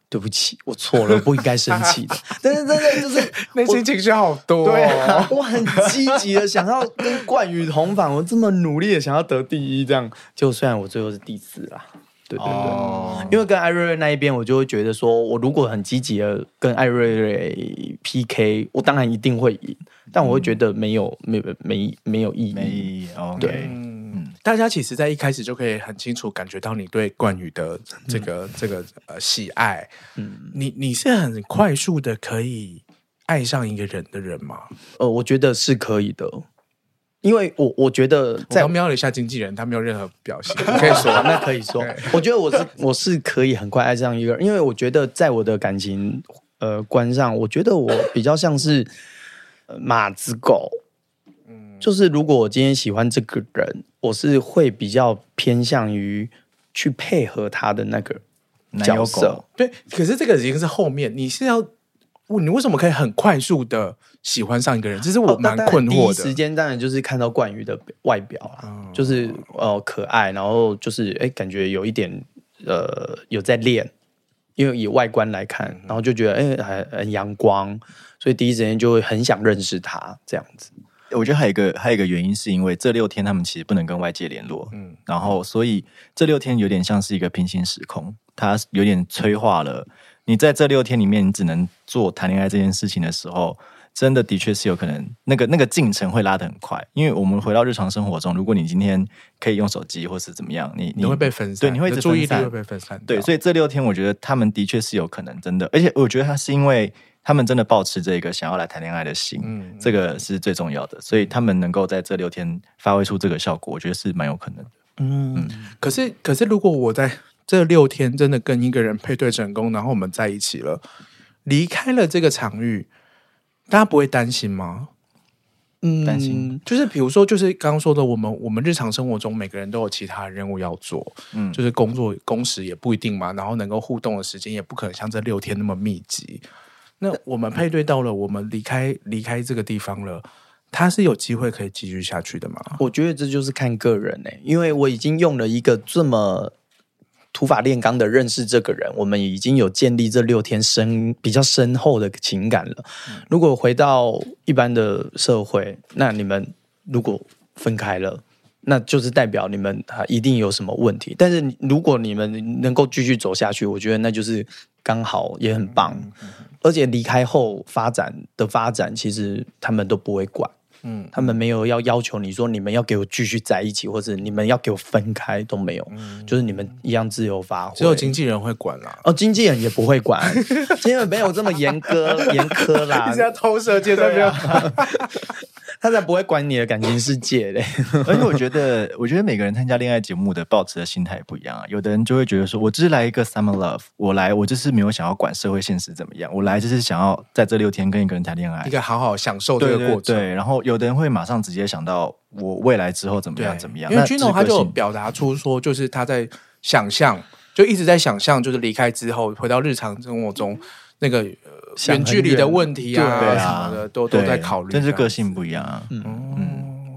对不起，我错了，不应该生气的。但是真的就是 内心情绪好多，哦，对啊，我很积极的想要跟冠宇同房，我这么努力的想要得第一，这样就虽然我最后是第四啦，对对对，哦，因为跟艾瑞瑞那一边，我就会觉得说，我如果很积极的跟艾瑞瑞 PK，我当然一定会赢，但我会觉得没有没没没有意义，没意义，okay，对。大家其实，在一开始就可以很清楚感觉到你对冠宇的这个、嗯、这个呃喜爱。嗯，你你是很快速的可以爱上一个人的人吗？呃，我觉得是可以的，因为我我觉得在我瞄了一下经纪人，他没有任何表现，可以说 那可以说，我觉得我是 我是可以很快爱上一个人，因为我觉得在我的感情呃观上，我觉得我比较像是马子狗，嗯，就是如果我今天喜欢这个人，我是会比较偏向于去配合他的那个角色，对，可是这个已经是后面，你是要。你为什么可以很快速的喜欢上一个人？这是我蛮困惑的。哦、第一时间当然就是看到冠宇的外表啊，哦、就是呃可爱，然后就是哎感觉有一点呃有在练，因为以外观来看，然后就觉得哎很很阳光，所以第一时间就会很想认识他这样子。我觉得还有一个还有一个原因是因为这六天他们其实不能跟外界联络，嗯，然后所以这六天有点像是一个平行时空，它有点催化了。你在这六天里面，你只能做谈恋爱这件事情的时候，真的的确是有可能那个那个进程会拉得很快。因为我们回到日常生活中，如果你今天可以用手机或是怎么样，你你会被分散，对，你会注意力会被分散。对，所以这六天我觉得他们的确是有可能真的，而且我觉得他是因为他们真的保持这个想要来谈恋爱的心，嗯，这个是最重要的，所以他们能够在这六天发挥出这个效果，我觉得是蛮有可能的。嗯，嗯，可是可是如果我在。这六天真的跟一个人配对成功，然后我们在一起了，离开了这个场域，大家不会担心吗？嗯，担心就是比如说，就是刚刚说的，我们我们日常生活中每个人都有其他任务要做，嗯，就是工作工时也不一定嘛，然后能够互动的时间也不可能像这六天那么密集。那我们配对到了，我们离开离开这个地方了，他是有机会可以继续下去的吗？我觉得这就是看个人呢、欸，因为我已经用了一个这么。土法炼钢的认识这个人，我们已经有建立这六天深比较深厚的情感了。如果回到一般的社会，那你们如果分开了，那就是代表你们啊一定有什么问题。但是如果你们能够继续走下去，我觉得那就是刚好也很棒。而且离开后发展的发展，其实他们都不会管。嗯，他们没有要要求你说你们要给我继续在一起，或者你们要给我分开都没有，嗯、就是你们一样自由发挥。只有经纪人会管啦，哦，经纪人也不会管，经纪人没有这么严格严苛啦。你是要偷射箭都没有，他才不会管你的感情世界嘞。而且我觉得，我觉得每个人参加恋爱节目的抱持的心态也不一样啊。有的人就会觉得说，我只是来一个 summer love，我来我就是没有想要管社会现实怎么样，我来就是想要在这六天跟一个人谈恋爱，一个好好享受这个过程。对，然后。有的人会马上直接想到我未来之后怎么样怎么样，因为 Gino 他就表达出说，就是他在想象，就一直在想象，就是离开之后回到日常生活中那个远距离的问题啊什么的，都都在考虑。但是个性不一样啊，嗯嗯。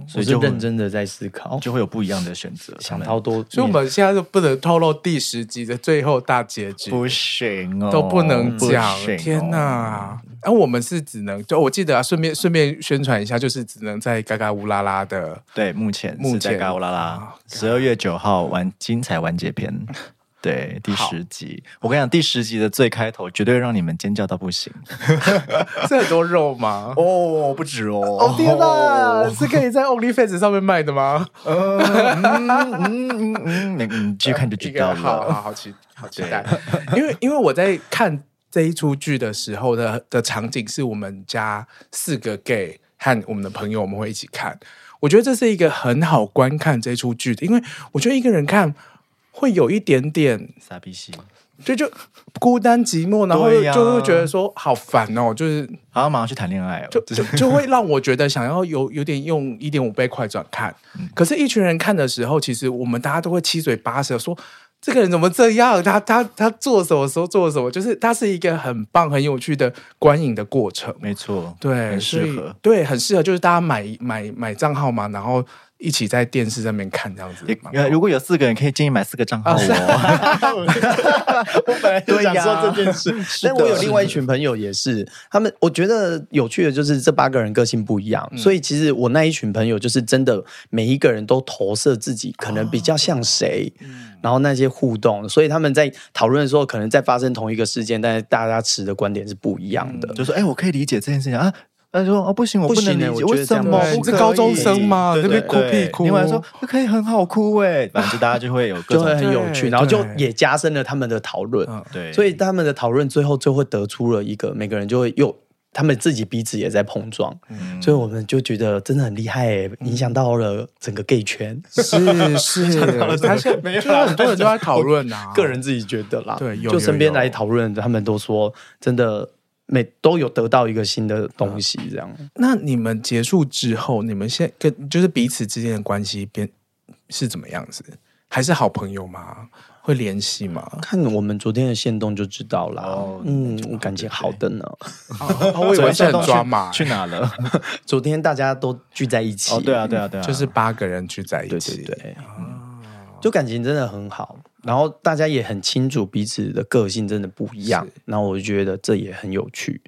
所以就认真的在思考，就会有不一样的选择，想超多。所以我们现在就不能透露第十集的最后大结局，不行哦，都不能讲。天哪！然后我们是只能，就我记得啊，顺便顺便宣传一下，就是只能在嘎嘎乌拉拉的。对，目前目前嘎嘎乌拉拉，十二月九号完精彩完结篇。对，第十集，我跟你讲，第十集的最开头绝对让你们尖叫到不行。是很多肉吗？哦，不止哦。哦天哪，哦、是可以在 OnlyFans 上面卖的吗？嗯嗯嗯嗯，你继续看就知道了。好好好期好期待，因为因为我在看这一出剧的时候的的场景是我们家四个 gay 和我们的朋友，我们会一起看。我觉得这是一个很好观看这出剧的，因为我觉得一个人看。会有一点点傻逼戏，就就孤单寂寞，然后就会觉得说好烦哦，就是好像马上去谈恋爱哦，就就就会让我觉得想要有有点用一点五倍快转看。嗯、可是，一群人看的时候，其实我们大家都会七嘴八舌说这个人怎么这样？他他他做什么时候做什么？就是他是一个很棒很有趣的观影的过程。没错，对，很适合，对，很适合，就是大家买买买账号嘛，然后。一起在电视上面看这样子，如果有四个人，可以建议买四个账号哦。我本来就想说这件事，但我有另外一群朋友也是，他们我觉得有趣的就是这八个人个性不一样，所以其实我那一群朋友就是真的每一个人都投射自己可能比较像谁，然后那些互动，所以他们在讨论的时候，可能在发生同一个事件，但是大家持的观点是不一样的。就说，哎，我可以理解这件事情啊。他说：“哦，不行，我不能理解为什么？你是高中生嘛？那边哭屁哭。另外说可以很好哭哎，反正大家就会有各种，就会很有趣，然后就也加深了他们的讨论。对，所以他们的讨论最后就会得出了一个，每个人就会又他们自己彼此也在碰撞，嗯、所以我们就觉得真的很厉害，影响到了整个 gay 圈。是是，他现在没有很多人都在讨论啊，个人自己觉得啦，对，就身边来讨论，他们都说真的每都有得到一个新的东西，这样。那你们结束之后，你们现在跟就是彼此之间的关系变是怎么样子？还是好朋友吗？会联系吗？看我们昨天的线动就知道了。哦、嗯，我感情好的呢。我以为是很抓马，去哪了？昨天大家都聚在一起。哦，对啊，对啊，对啊，就是八个人聚在一起。对对对，嗯、就感情真的很好。然后大家也很清楚彼此的个性真的不一样。然后我就觉得这也很有趣。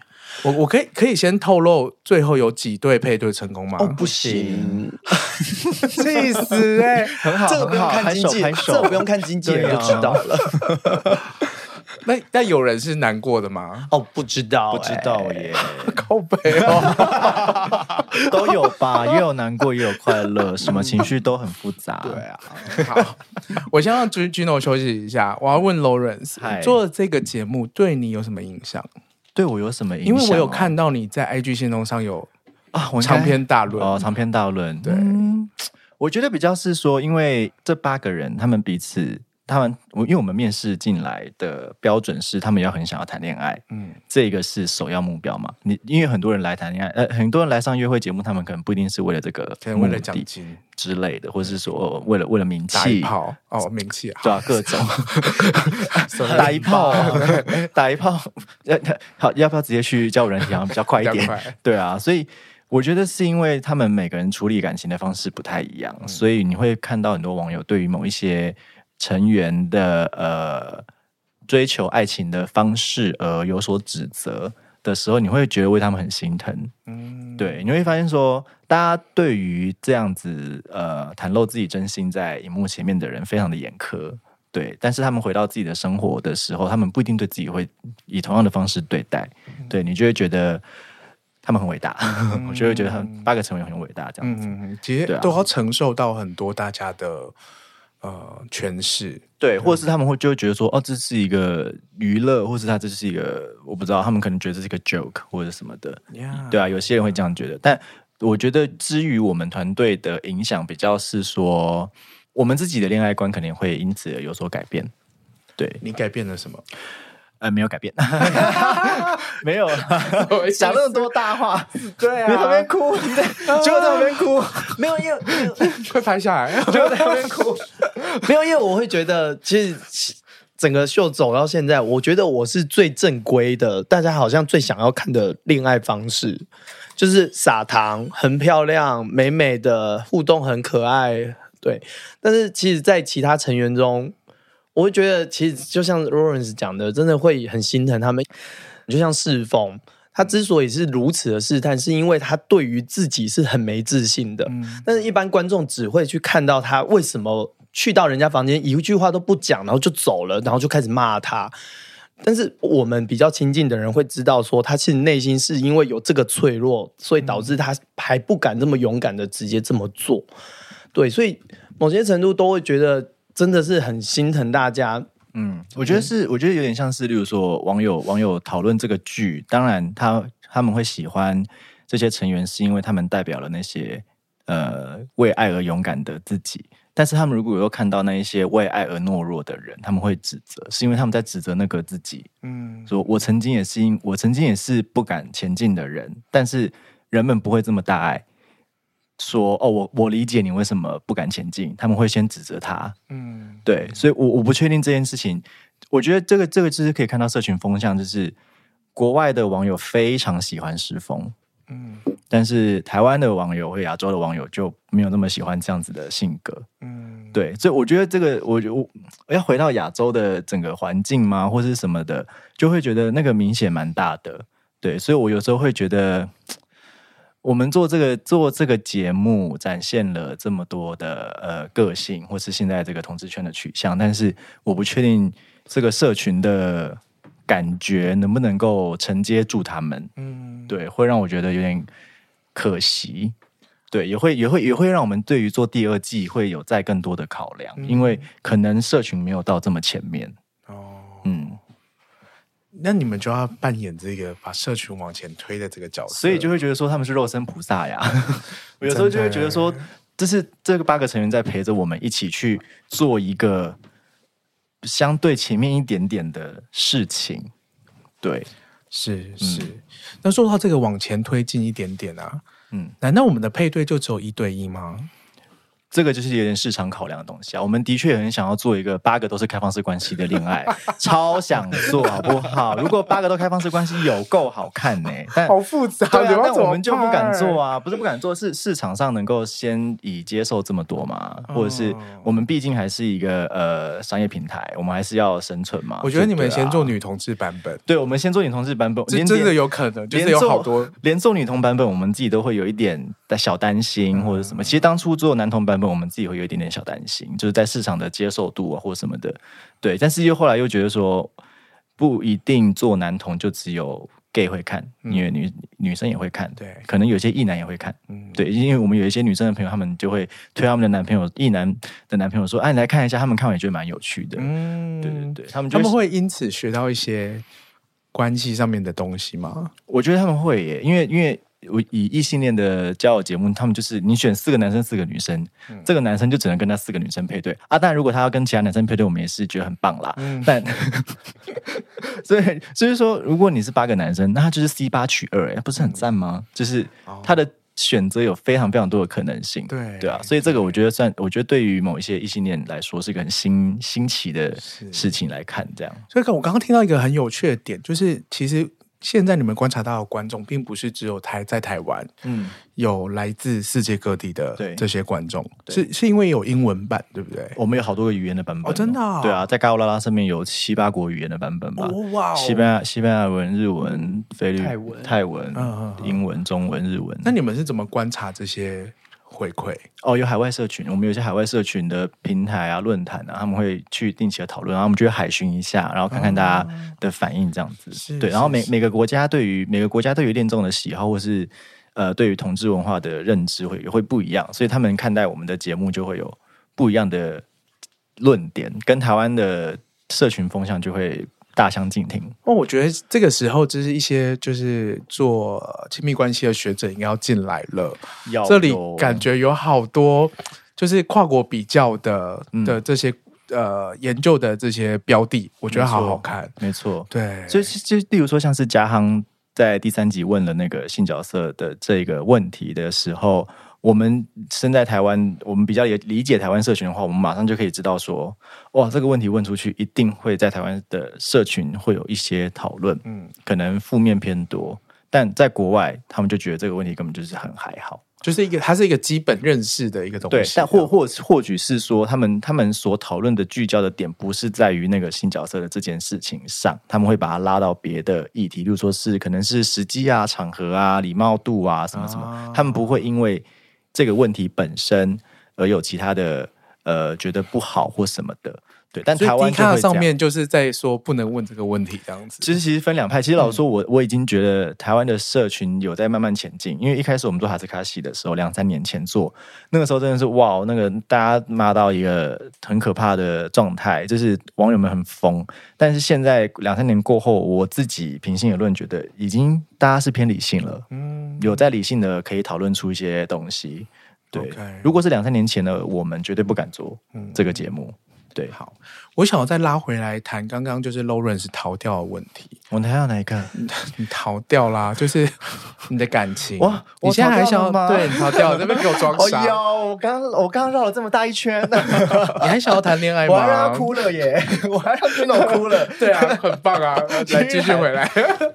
我我可以可以先透露最后有几对配对成功吗？哦，不行，气死哎、欸！很好，这个不用看经纪，这个不用看经纪人就知道了。那那有人是难过的吗？哦，不知道、欸，不知道耶，靠北哦，都有吧，也有难过，也有快乐，什么情绪都很复杂。对啊，好，我先让 Gino 休息一下，我要问 Lawrence，Hi 做了这个节目对你有什么影响？对我有什么影响？因为我有看到你在 IG 限动上有啊，长篇大论哦，长篇大论。对、嗯，我觉得比较是说，因为这八个人他们彼此。他们，我因为我们面试进来的标准是，他们要很想要谈恋爱，嗯，这个是首要目标嘛。你因为很多人来谈恋爱，呃，很多人来上约会节目，他们可能不一定是为了这个，为了奖金。之类的，或者是说为了为了名气，炮。哦，名气 对啊，各种。打一炮，打一炮，要好，要不要直接去交友软体比较快一点？对啊，所以我觉得是因为他们每个人处理感情的方式不太一样，嗯、所以你会看到很多网友对于某一些。成员的呃追求爱情的方式而有所指责的时候，你会觉得为他们很心疼。嗯，对，你会发现说，大家对于这样子呃袒露自己真心在荧幕前面的人非常的严苛，对，但是他们回到自己的生活的时候，他们不一定对自己会以同样的方式对待。嗯、对，你就会觉得他们很伟大，嗯、我就会觉得他们八个成员很伟大，这样子。嗯，其实都要承受到很多大家的。呃，诠释对，或者是他们会就会觉得说，哦，这是一个娱乐，或是他这是一个，我不知道，他们可能觉得这是一个 joke 或者什么的，Yeah. 对啊，有些人会这样觉得。但我觉得，之于我们团队的影响，比较是说，我们自己的恋爱观肯定会因此而有所改变。对，你改变了什么？呃，没有改变，没有 讲那么多大话，对啊，你在那边哭，你在就在那边哭，没有，因为快拍下来，就在那边哭，没有，因为我会觉得，其实整个秀走到现在，我觉得我是最正规的，大家好像最想要看的恋爱方式，就是撒糖，很漂亮，美美的互动，很可爱，对。但是其实，在其他成员中。我会觉得，其实就像 Lawrence 讲的，真的会很心疼他们。就像世峰，他之所以是如此的试探，是因为他对于自己是很没自信的。嗯、但是，一般观众只会去看到他为什么去到人家房间一句话都不讲，然后就走了，然后就开始骂他。但是，我们比较亲近的人会知道，说他其实内心是因为有这个脆弱，所以导致他还不敢这么勇敢的直接这么做。对，所以某些程度都会觉得。真的是很心疼大家，嗯，我觉得是，我觉得有点像是，例如说网友网友讨论这个剧，当然他他们会喜欢这些成员，是因为他们代表了那些呃为爱而勇敢的自己，但是他们如果又看到那一些为爱而懦弱的人，他们会指责，是因为他们在指责那个自己，嗯，说我曾经也是因我曾经也是不敢前进的人，但是人们不会这么大爱。说哦，我我理解你为什么不敢前进，他们会先指责他，嗯，对，所以我我不确定这件事情。我觉得这个这个就是可以看到社群风向，就是国外的网友非常喜欢世峰，嗯，但是台湾的网友或亚洲的网友就没有那么喜欢这样子的性格，嗯，对，所以我觉得这个我我要回到亚洲的整个环境吗，或是什么的，就会觉得那个明显蛮大的，对，所以我有时候会觉得。我们做这个做这个节目，展现了这么多的呃个性，或是现在这个同志圈的取向，但是我不确定这个社群的感觉能不能够承接住他们。嗯，对，会让我觉得有点可惜。对，也会也会也会让我们对于做第二季会有再更多的考量，嗯、因为可能社群没有到这么前面。哦，嗯。那你们就要扮演这个把社群往前推的这个角色，所以就会觉得说他们是肉身菩萨呀。我 有时候就会觉得说，这是这个八个成员在陪着我们一起去做一个相对前面一点点的事情。对，是是。嗯、那说到这个往前推进一点点啊，嗯，难道我们的配对就只有一对一吗？这个就是有点市场考量的东西啊。我们的确很想要做一个八个都是开放式关系的恋爱，超想做好不好？如果八个都开放式关系，有够好看呢、欸。但好复杂，对啊，但我们就不敢做啊。不是不敢做，是市场上能够先以接受这么多嘛？或者是我们毕竟还是一个呃商业平台，我们还是要生存嘛？我觉得你们先做女同志版本，对，我们先做女同志版本，连真的有可能，就是有好多连做女同版本，我们自己都会有一点的小担心或者什么。其实当初做男同版本，我们自己会有一点点。小担心，就是在市场的接受度啊，或什么的，对。但是又后来又觉得说，不一定做男同就只有 gay 会看，嗯、因为女女生也会看，对。可能有些异男也会看，嗯，对。因为我们有一些女生的朋友，他们就会推他们的男朋友，异男的男朋友说：“哎、啊，你来看一下。”他们看完也觉得蛮有趣的，嗯，对对对。他们他们会因此学到一些关系上面的东西吗？我觉得他们会耶，因为因为。我以异性恋的交友节目，他们就是你选四个男生，四个女生，嗯、这个男生就只能跟那四个女生配对啊。但，如果他要跟其他男生配对，我们也是觉得很棒啦。嗯、但 所以，所以说，如果你是八个男生，那他就是 C 八取二，哎，不是很赞吗？嗯、就是他的选择有非常非常多的可能性。对对啊，所以这个我觉得算，我觉得对于某一些异性恋来说，是一个很新新奇的事情来看。这样，所以，我刚刚听到一个很有趣的点，就是其实。现在你们观察到的观众，并不是只有台在台湾，嗯，有来自世界各地的这些观众，是是因为有英文版，对不对？我们有好多个语言的版本，哦，真的，哦，对啊，在嘎欧拉拉上面有七八国语言的版本吧，哦，哇，西班牙、西班牙文、日文、菲律泰文、泰文、嗯、英文、中文、日文。那你们是怎么观察这些？回馈哦，有海外社群，我们有些海外社群的平台啊、论坛啊，他们会去定期的讨论，然后我们就会海巡一下，然后看看大家的反应，这样子。嗯、对，然后每每个国家对于每个国家对于恋综的喜好，或是呃对于同志文化的认知会也会不一样，所以他们看待我们的节目就会有不一样的论点，跟台湾的社群风向就会。大相径庭。哦，我觉得这个时候就是一些就是做亲密关系的学者应该要进来了。有这里感觉有好多就是跨国比较的、嗯、的这些呃研究的这些标的，我觉得好好看。没错，对。所以就例如说，像是嘉航在第三集问了那个性角色的这个问题的时候。我们身在台湾，我们比较也理解台湾社群的话，我们马上就可以知道说，哇，这个问题问出去，一定会在台湾的社群会有一些讨论，嗯，可能负面偏多，但在国外，他们就觉得这个问题根本就是很还好，就是一个它是一个基本认识的一个东西，对，但或或或许是说，他们他们所讨论的聚焦的点不是在于那个新角色的这件事情上，他们会把它拉到别的议题，例如说是可能是时机啊、场合啊、礼貌度啊什么什么，啊、他们不会因为。这个问题本身，而有其他的呃觉得不好或什么的，对。但台湾看上面就是在说不能问这个问题这样子。其实其实分两派。其实老实说我，我、已经觉得台湾的社群有在慢慢前进。因为一开始我们做哈斯卡西的时候，两三年前做，那个时候真的是哇，那个大家骂到一个很可怕的状态，就是网友们很疯。但是现在两三年过后，我自己平心而论，觉得已经大家是偏理性了。嗯。有在理性的可以讨论出一些东西，对。如果是两三年前的，我们绝对不敢做这个节目。嗯、对，好，我想要再拉回来谈刚刚就是 Lawrence 逃掉的问题。我逃掉哪一个？你逃掉啦，就是 你的感情。哇，你现在还想要吗？对，你逃掉，这边给我装傻。哎呦，我刚我刚刚绕了这么大一圈，你还想要谈恋爱吗？我还让他哭了耶，我还让 Juno 哭了。对啊，很棒啊，来继续回来。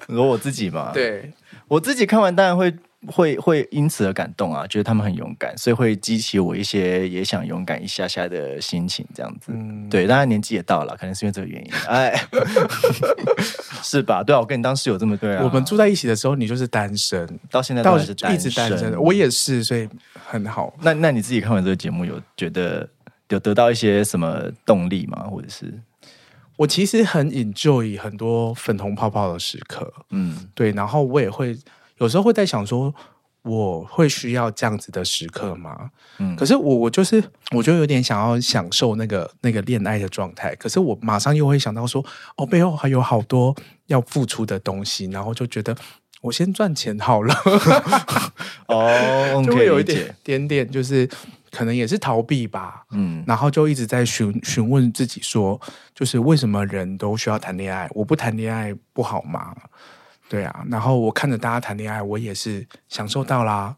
你说我自己嘛？对。我自己看完当然会会会因此而感动啊，觉得他们很勇敢，所以会激起我一些也想勇敢一下下的心情，这样子。嗯、对，当然年纪也到了，可能是因为这个原因。哎 是吧？对啊，我跟你当室友这么对啊。我们住在一起的时候，你就是单身，到现在都是单身，一直单身。我也是，所以很好。那那你自己看完这个节目，有觉得有得到一些什么动力吗？或者是？我其实很 enjoy 很多粉红泡泡的时刻，嗯，对，然后我也会有时候会在想说，我会需要这样子的时刻吗？嗯，可是我我就是我就有点想要享受那个那个恋爱的状态，可是我马上又会想到说，哦，背后还有好多要付出的东西，然后就觉得我先赚钱好了。哦，就会有一点点点，就是可能也是逃避吧。嗯，然后就一直在询询问自己说，就是为什么人都需要谈恋爱？我不谈恋爱不好吗？对啊，然后我看着大家谈恋爱，我也是享受到啦。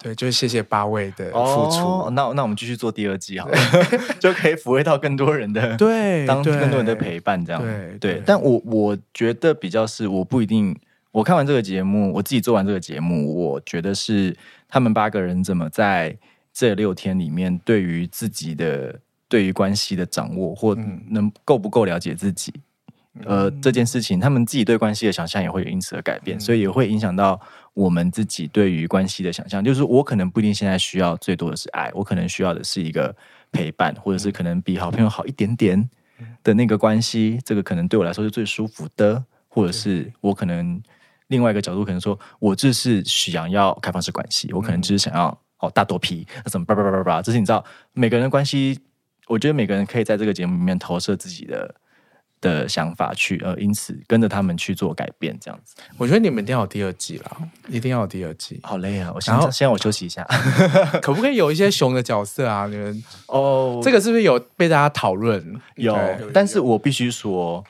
对，就是谢谢八位的付出。哦、那那我们继续做第二季好了，就可以抚慰到更多人的对，当更多人的陪伴这样。对对，对对，但我我觉得比较是，我不一定。我看完这个节目，我自己做完这个节目，我觉得是他们八个人怎么在这六天里面，对于自己的对于关系的掌握，或能够不够了解自己。呃，这件事情，他们自己对关系的想象也会因此而改变，嗯、所以也会影响到我们自己对于关系的想象。就是我可能不一定现在需要最多的是爱，我可能需要的是一个陪伴，或者是可能比好朋友好一点点的那个关系。这个可能对我来说是最舒服的，或者是我可能另外一个角度可能说，我这是想要开放式关系，我可能只是想要哦大多皮，那怎么叭叭叭叭叭？这是你知道，每个人的关系，我觉得每个人可以在这个节目里面投射自己的。的想法去，呃，因此跟着他们去做改变，这样子。我觉得你们一定要有第二季了，一定要有第二季。好累啊！我先后先让我休息一下，可不可以有一些熊的角色啊？你们 哦，这个是不是有被大家讨论？有，但是我必须说，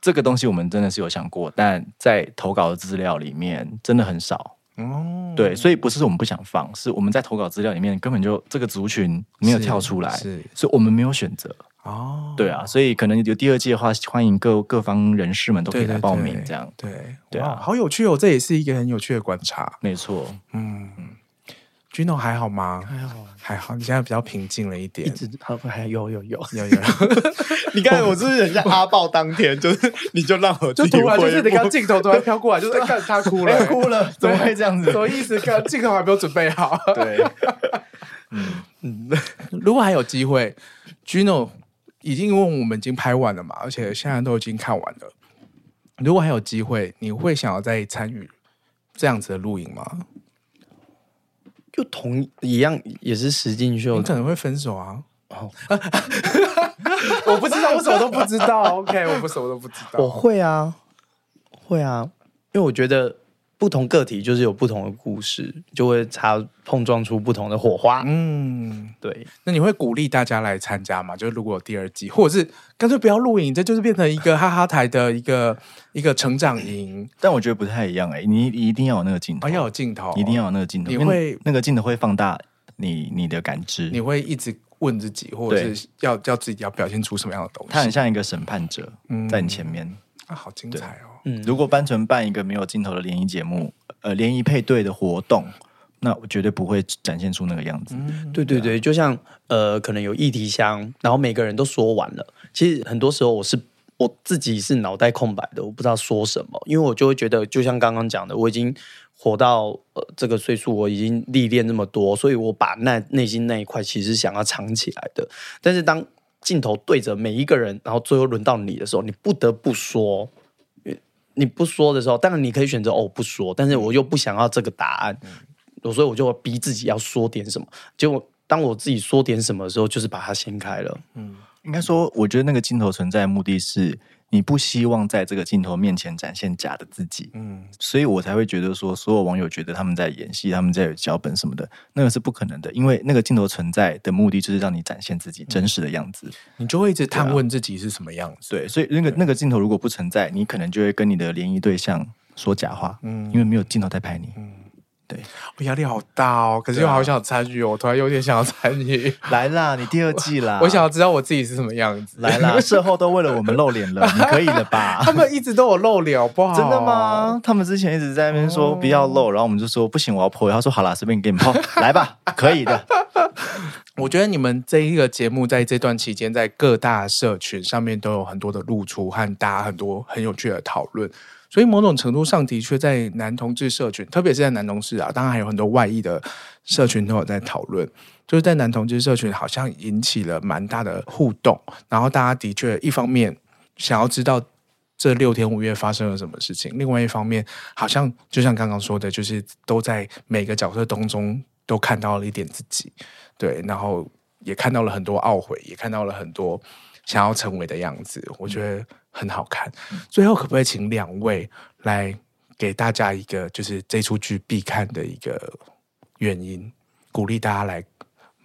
这个东西我们真的是有想过，但在投稿的资料里面真的很少。哦，对，所以不是我们不想放，是我们在投稿资料里面根本就这个族群没有跳出来，是，是所以我们没有选择。哦，对啊，所以可能有第二季的话，欢迎各各方人士们都可以来报名，这样。对对，对，对啊，好有趣哦，这也是一个很有趣的观察，没错，嗯，Gino 还好吗？还好，还好，你现在比较平静了一点，一直好还有有有。有有，你看我是不是很像阿爆当天，就是你就让我就突然就是那个镜头突然飘过来，就是看他哭了，哭了，怎么会这样子？什么意思？看镜头还没有准备好，对，嗯 嗯，如果还有机会，Gino。已经因为我们已经拍完了嘛，而且现在都已经看完了。如果还有机会，你会想要再参与这样子的录影吗？就同一样，也是实境秀，你可能会分手啊！哦，我不知道，我什么都不知道。OK，我不什么都不知道。我会啊，会啊，因为我觉得。不同个体就是有不同的故事，就会擦碰撞出不同的火花。嗯，对。那你会鼓励大家来参加吗？就是如果有第二季，或者是干脆不要录影，这就是变成一个哈哈台的一个一个成长营。但我觉得不太一样哎、欸，你一定要有那个镜头，哦、要有镜头，一定要有那个镜头。你会那个镜头会放大你你的感知，你会一直问自己，或者是要要自己要表现出什么样的东西。他很像一个审判者在你前面。嗯、啊，好精彩哦！嗯，如果班纯办一个没有镜头的联谊节目。呃，联谊配对的活动，那我绝对不会展现出那个样子。嗯、对对对，就像呃，可能有议题箱，然后每个人都说完了。其实很多时候，我是我自己是脑袋空白的，我不知道说什么，因为我就会觉得，就像刚刚讲的，我已经活到呃这个岁数，我已经历练那么多，所以我把那内心那一块其实想要藏起来的。但是当镜头对着每一个人，然后最后轮到你的时候，你不得不说。你不说的时候，当然你可以选择哦不说，但是我又不想要这个答案，嗯、所以我就逼自己要说点什么。结果当我自己说点什么的时候，就是把它掀开了。嗯，应该说，我觉得那个镜头存在的目的是。你不希望在这个镜头面前展现假的自己，嗯，所以我才会觉得说，所有网友觉得他们在演戏，他们在有脚本什么的，那个是不可能的，因为那个镜头存在的目的就是让你展现自己真实的样子，嗯、你就会一直探问自己是什么样子。对，所以那个那个镜头如果不存在，你可能就会跟你的联谊对象说假话，嗯，因为没有镜头在拍你，嗯。对，我压力好大哦，可是又好想参与哦，我突然有点想要参与。来啦，你第二季啦，我想要知道我自己是什么样子。来啦，事后都为了我们露脸了，你可以了吧？他们一直都有露脸，好不好？真的吗？他们之前一直在那边说不要露，然后我们就说不行，我要 po。他说好啦，随便给你们 po，来吧，可以的。我觉得你们这一个节目在这段期间，在各大社群上面都有很多的露出和大家很多很有趣的讨论。所以某种程度上的确在男同志社群，特别是在男同志啊，当然还有很多外溢的社群都有在讨论。就是在男同志社群，好像引起了蛮大的互动。然后大家的确一方面想要知道这六天五月发生了什么事情。另外一方面，好像就像刚刚说的，就是都在每个角色当中都看到了一点自己，对，然后也看到了很多懊悔，也看到了很多想要成为的样子，我觉得很好看。最后，可不可以请两位来给大家一个，就是这出剧必看的一个原因，鼓励大家来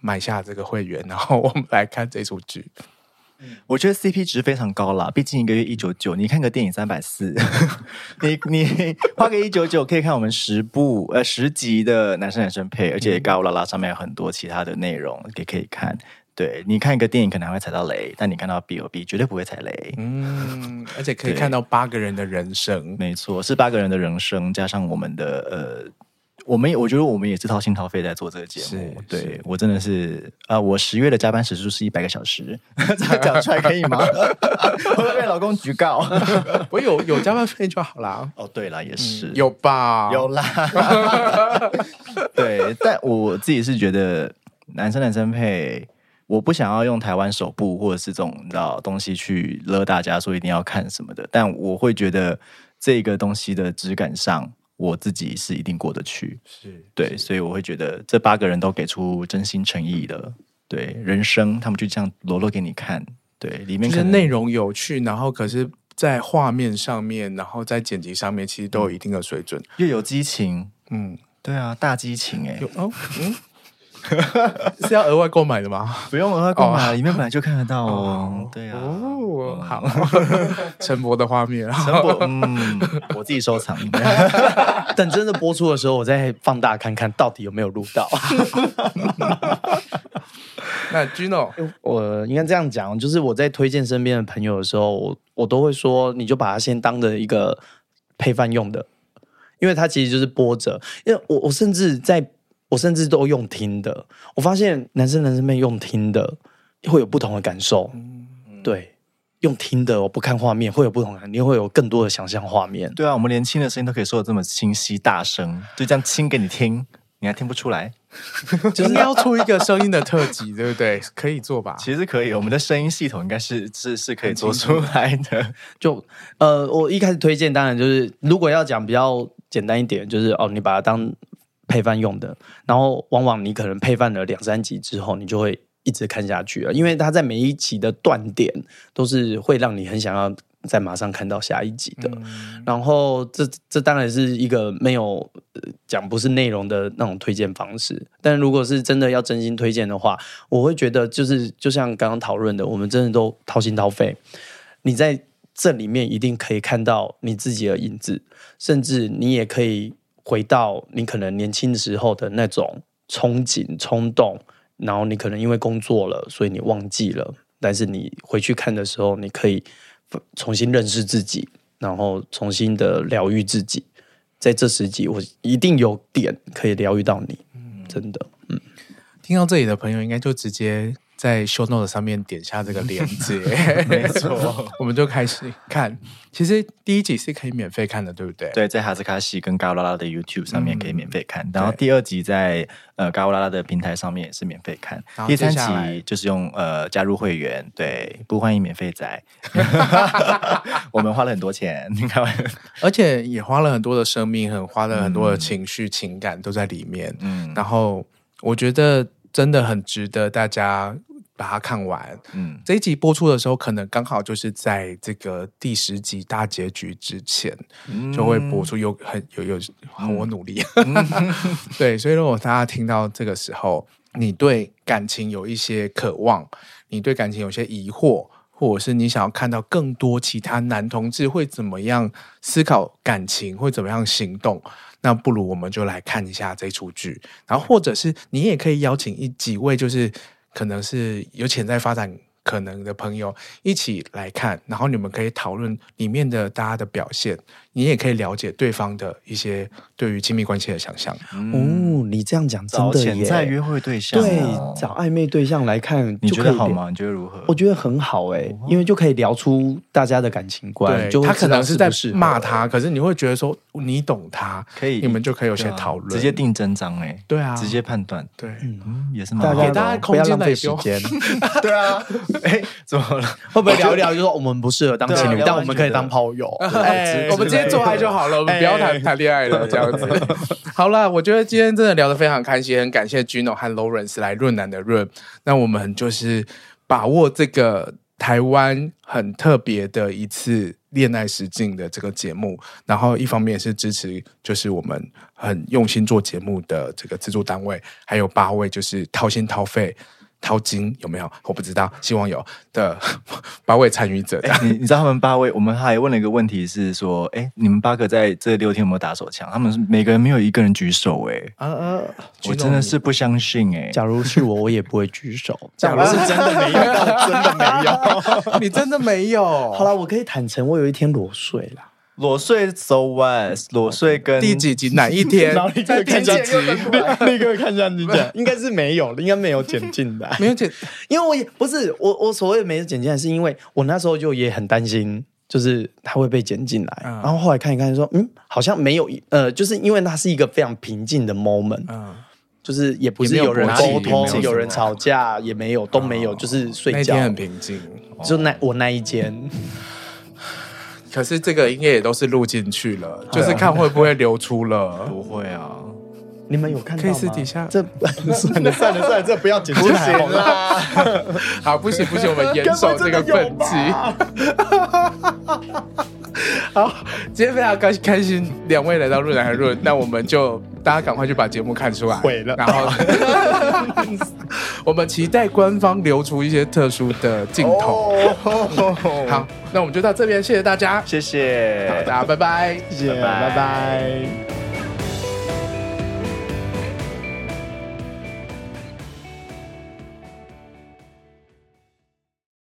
买下这个会员，然后我们来看这出剧。我觉得 CP 值非常高啦，毕竟一个月一九九，你看个电影三百四，你你 花个一九九可以看我们十部呃十集的男生男生配，而且嘎乌拉拉上面有很多其他的内容也可以看。对，你看一个电影可能还会踩到雷，但你看到 BOB 绝对不会踩雷。嗯，而且可以看到八个人的人生，没错，是八个人的人生加上我们的呃。我们我觉得我们也是掏心掏肺在做这个节目，对我真的是啊、呃，我十月的加班时数是一百个小时，这样讲出来可以吗？会被老公举告？我有有加班费就好啦。哦，对了，也是、嗯、有吧，有啦。对，但我自己是觉得男生男生配，我不想要用台湾首部或者是这种你知道东西去勒大家说一定要看什么的，但我会觉得这个东西的质感上。我自己是一定过得去，是对，是所以我会觉得这八个人都给出真心诚意的，对人生，他们就这样裸露给你看，对，里面可能内容有趣，然后可是，在画面上面，然后在剪辑上面，其实都有一定的水准，又有激情，嗯，对啊，大激情哎，有哦，嗯。是要额外购买的吗？不用额外购买，里面本来就看得到哦。对啊，哦，好，陈博的画面，陈博，嗯，我自己收藏。等真的播出的时候，我再放大看看到底有没有录到。那 Gino，我应该这样讲，就是我在推荐身边的朋友的时候，我我都会说，你就把它先当着一个配饭用的，因为它其实就是播着。因为我我甚至在。我甚至都用听的，我发现男生男生们用听的会有不同的感受。嗯，对，用听的我不看画面会有不同的，你会有更多的想象画面。对啊，我们连轻的声音都可以说的这么清晰大声，就这样亲给你听，你还听不出来？就是要出一个声音的特辑，对不对？可以做吧？其实可以，我们的声音系统应该是是是可以做出来的。就呃，我一开始推荐，当然就是如果要讲比较简单一点，就是哦，你把它当。配饭用的，然后往往你可能配饭了两三集之后，你就会一直看下去了，因为它在每一集的断点都是会让你很想要再马上看到下一集的。嗯、然后这这当然是一个没有讲不是内容的那种推荐方式，但如果是真的要真心推荐的话，我会觉得就是就像刚刚讨论的，我们真的都掏心掏肺，你在这里面一定可以看到你自己的影子，甚至你也可以。回到你可能年轻的时候的那种憧憬、冲动，然后你可能因为工作了，所以你忘记了。但是你回去看的时候，你可以重新认识自己，然后重新的疗愈自己。在这十集，我一定有点可以疗愈到你，真的。嗯，听到这里的朋友，应该就直接。在 show note 上面点下这个链接，没错，我们就开始看。其实第一集是可以免费看的，对不对？对，在哈斯卡西跟嘎乌拉拉的 YouTube 上面可以免费看，嗯、然后第二集在呃嘎乌拉拉的平台上面也是免费看。第三集就是用呃加入会员，对，不欢迎免费仔。我们花了很多钱，你看，而且也花了很多的生命，很花了很多的情绪、嗯、情感都在里面。嗯，然后我觉得真的很值得大家。把它看完，嗯，这一集播出的时候，可能刚好就是在这个第十集大结局之前，嗯、就会播出有。有很有有，我努力，嗯、对，所以如果大家听到这个时候，你对感情有一些渴望，你对感情有些疑惑，或者是你想要看到更多其他男同志会怎么样思考感情，会怎么样行动，那不如我们就来看一下这出剧，然后或者是你也可以邀请一几位，就是。可能是有潜在发展可能的朋友一起来看，然后你们可以讨论里面的大家的表现。你也可以了解对方的一些对于亲密关系的想象。嗯、哦，你这样讲真的耶！潜在约会对象，对，找暧昧对象来看，你觉得好吗？你觉得如何？我觉得很好哎，因为就可以聊出大家的感情观。对，就他可能是在骂他，可是你会觉得说你懂他，可以，你们就可以有些讨论，直接定真章哎。对啊，直接判断。对，嗯，也是蛮好。给大家空间的时间。对啊，哎，怎么了？会不会聊一聊？就说我们不适合当情侣，但我们可以当炮友。哎，我们今天做爱就好了，我们不要谈谈恋爱了，这样子。好了，我觉得今天真的聊得非常开心，很感谢 Gino 和 Lawrence 来润男的润。那我们就是把握这个台湾很特别的一次恋爱实境的这个节目，然后一方面是支持，就是我们很用心做节目的这个制作单位，还有八位就是掏心掏肺。淘金有没有？我不知道，希望有的 八位参与者。欸、你你知道他们八位？我们还问了一个问题是说，哎、欸，你们八个在这六天有没有打手枪？他们每个人没有一个人举手、欸，哎，啊啊！我真的是不相信、欸，哎，假如是我，我也不会举手。假如是真的没有，真的没有，你真的没有。好了，我可以坦诚，我有一天裸睡了。裸睡 so what？裸睡跟第几集？哪一天？然后你再看下集，立刻看下。集，应该是没有，应该没有剪进来，没有剪，因为我也不是我，我所谓没有剪进来，是因为我那时候就也很担心，就是它会被剪进来，然后后来看一看，说嗯，好像没有，呃，就是因为它是一个非常平静的 moment，嗯，就是也不是有人沟通，有人吵架，也没有，都没有，就是睡觉，很平静，就那我那一间。可是这个应该也都是录进去了，就是看会不会流出了。不会啊，你们有看到吗？可以私底下。这 算了算了算了，这不要剪出来好了。好，不行不行，我们严守这个分际。好，今天非常开开心，两位来到润男还润，那我们就大家赶快去把节目看出来。毁了，然后 我们期待官方留出一些特殊的镜头。好，那我们就到这边，谢谢大家，谢谢，好，大家拜拜，谢谢，拜拜。